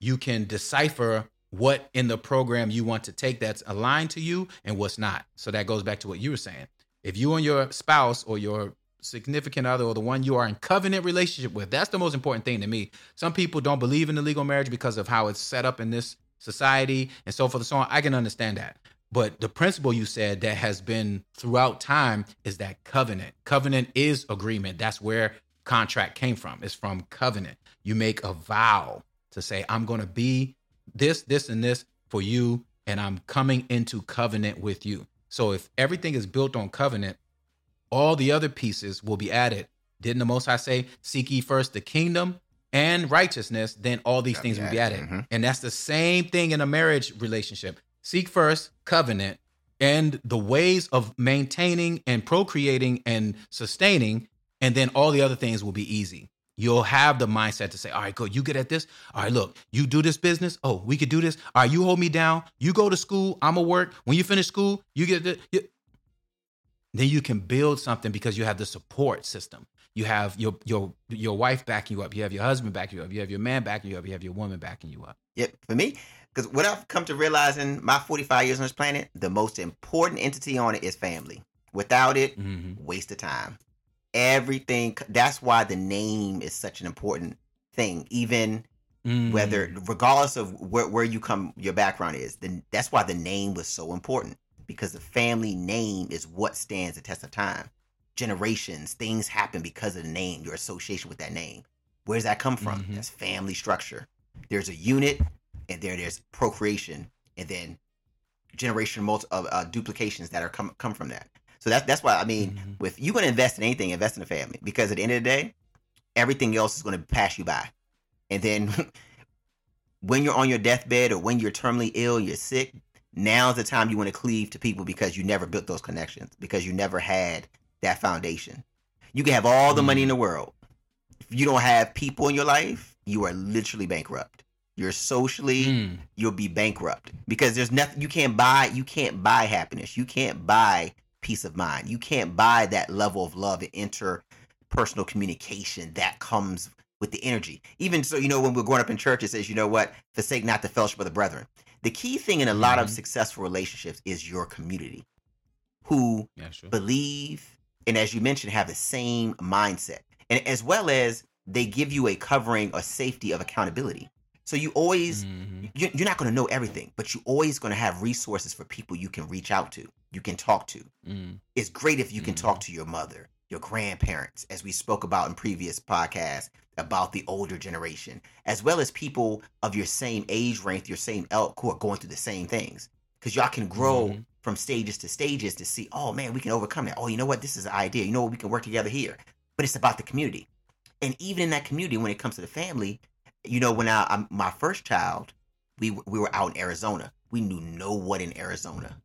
you can decipher what in the program you want to take that's aligned to you and what's not. So that goes back to what you were saying. If you and your spouse or your significant other or the one you are in covenant relationship with, that's the most important thing to me. Some people don't believe in the legal marriage because of how it's set up in this society and so forth and so on. I can understand that. But the principle you said that has been throughout time is that covenant. Covenant is agreement. That's where contract came from. It's from covenant. You make a vow to say, I'm going to be this, this, and this for you and I'm coming into covenant with you. So if everything is built on covenant, all the other pieces will be added. Didn't the Most High say, "Seek ye first the kingdom and righteousness, then all these things will be added." Mm-hmm. And that's the same thing in a marriage relationship. Seek first covenant and the ways of maintaining and procreating and sustaining, and then all the other things will be easy. You'll have the mindset to say, all right, go, you get at this. All right, look, you do this business. Oh, we could do this. All right, you hold me down. You go to school. I'm going to work. When you finish school, you get the. Then you can build something because you have the support system. You have your your your wife backing you up. You have your husband backing you up. You have your man backing you up. You have your woman backing you up. Yep. For me, because what I've come to realize in my 45 years on this planet, the most important entity on it is family. Without it, mm-hmm. waste of time. Everything. That's why the name is such an important thing. Even mm. whether, regardless of where, where you come, your background is, then that's why the name was so important because the family name is what stands the test of time. Generations, things happen because of the name, your association with that name. Where does that come from? Mm-hmm. That's family structure. There's a unit, and there there's procreation, and then generation multi- uh, uh, duplications that are come come from that. So that's that's why I mean, mm-hmm. with you going to invest in anything, invest in a family because at the end of the day, everything else is going to pass you by, and then when you're on your deathbed or when you're terminally ill, you're sick. Now's the time you want to cleave to people because you never built those connections because you never had that foundation. You can have all the money in mm-hmm. the world. If you don't have people in your life, you are literally bankrupt. You're socially, mm. you'll be bankrupt because there's nothing you can't buy. You can't buy happiness. You can't buy peace of mind. You can't buy that level of love and interpersonal communication that comes with the energy. Even so, you know, when we're growing up in church, it says, you know what, forsake not the fellowship of the brethren. The key thing in a lot mm-hmm. of successful relationships is your community who yeah, sure. believe and, as you mentioned, have the same mindset. And as well as they give you a covering or safety of accountability. So you always mm-hmm. you're not going to know everything, but you're always going to have resources for people you can reach out to, you can talk to. Mm. It's great if you can mm. talk to your mother, your grandparents, as we spoke about in previous podcasts about the older generation, as well as people of your same age range, your same elk who are going through the same things. Because y'all can grow mm-hmm. from stages to stages to see, oh man, we can overcome that. Oh, you know what? This is an idea. You know what? We can work together here. But it's about the community. And even in that community, when it comes to the family, you know, when I, I my first child, we we were out in Arizona. We knew no one in Arizona.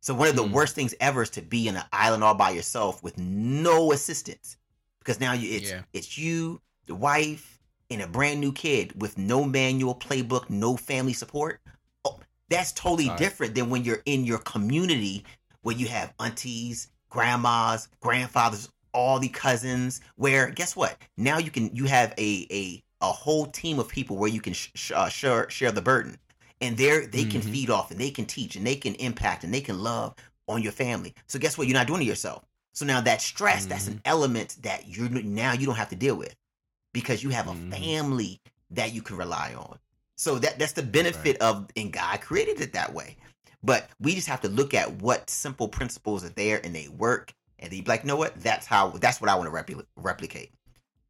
So one of the mm. worst things ever is to be in an island all by yourself with no assistance, because now you it's yeah. it's you, the wife, and a brand new kid with no manual, playbook, no family support. Oh, that's totally right. different than when you're in your community where you have aunties, grandmas, grandfathers, all the cousins. Where guess what? Now you can you have a a a whole team of people where you can sh- uh, share share the burden, and there they can mm-hmm. feed off and they can teach and they can impact and they can love on your family. So guess what? You're not doing it yourself. So now that stress, mm-hmm. that's an mm-hmm. element that you're now you don't have to deal with because you have a mm-hmm. family that you can rely on. So that that's the benefit right. of and God created it that way. But we just have to look at what simple principles are there and they work and they be like, you know what? That's how that's what I want to repl- replicate.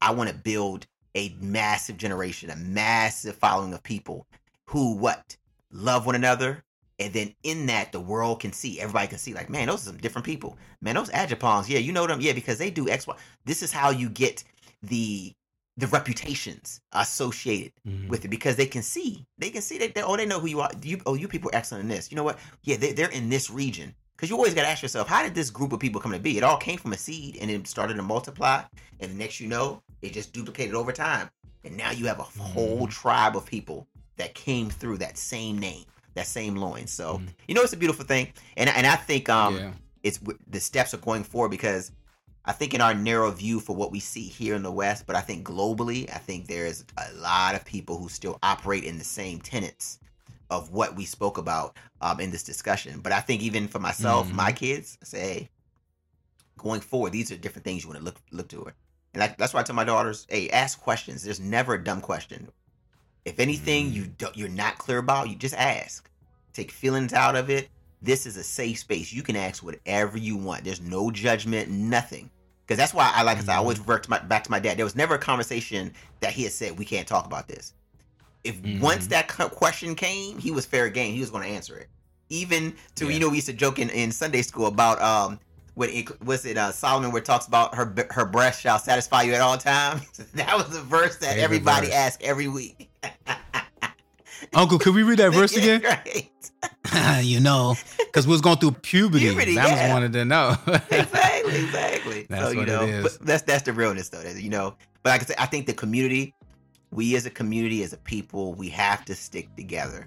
I want to build a massive generation, a massive following of people who what love one another. And then in that, the world can see, everybody can see, like, man, those are some different people. Man, those Agipons, yeah, you know them, yeah, because they do X, Y. This is how you get the the reputations associated mm-hmm. with it because they can see, they can see that, they, oh, they know who you are. You, oh, you people are excellent in this. You know what? Yeah, they, they're in this region. Because you always got to ask yourself, how did this group of people come to be? It all came from a seed and it started to multiply. And the next you know, it just duplicated over time. And now you have a whole mm. tribe of people that came through that same name, that same loin. So, mm. you know, it's a beautiful thing. And, and I think um, yeah. it's the steps are going forward because I think in our narrow view for what we see here in the West, but I think globally, I think there's a lot of people who still operate in the same tenets of what we spoke about um, in this discussion. But I think even for myself, mm-hmm. my kids, I say, hey, going forward, these are different things you want to look look to it. And I, that's why I tell my daughters, hey, ask questions. There's never a dumb question. If anything mm-hmm. you don't, you're not clear about, you just ask. Take feelings out of it. This is a safe space. You can ask whatever you want. There's no judgment, nothing. Because that's why I like mm-hmm. I said, I always mm-hmm. revert to my, back to my dad. There was never a conversation that he had said we can't talk about this if mm-hmm. once that question came, he was fair game. He was going to answer it. even to Yeah. you know we used to joke in, in Sunday school about um what it, was it uh, Solomon where it talks about her her breast shall satisfy you at all times. that was a verse that Favorite everybody verse. asked every week. Uncle, could we read that verse again? right. you know, because we was going through puberty. Puberty, Bama's yeah. wanted to know. exactly, exactly. That's so you know, that's that's the realness though. that, You know, but like I said, I think the community, we as a community, as a people, we have to stick together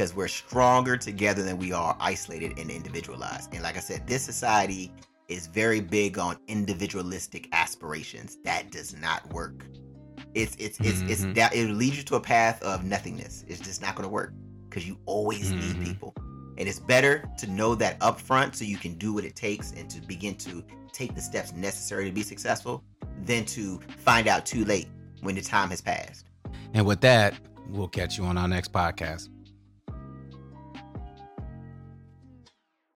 because we're stronger together than we are isolated and individualized. And like I said, this society is very big on individualistic aspirations. That does not work. It's it's it's it's Mhm. that it leads you to a path of nothingness. It's just not going to work because you always need Mhm. people. And it's better to know that up front so you can do what it takes and to begin to take the steps necessary to be successful than to find out too late when the time has passed. and with that, we'll catch you on our next podcast.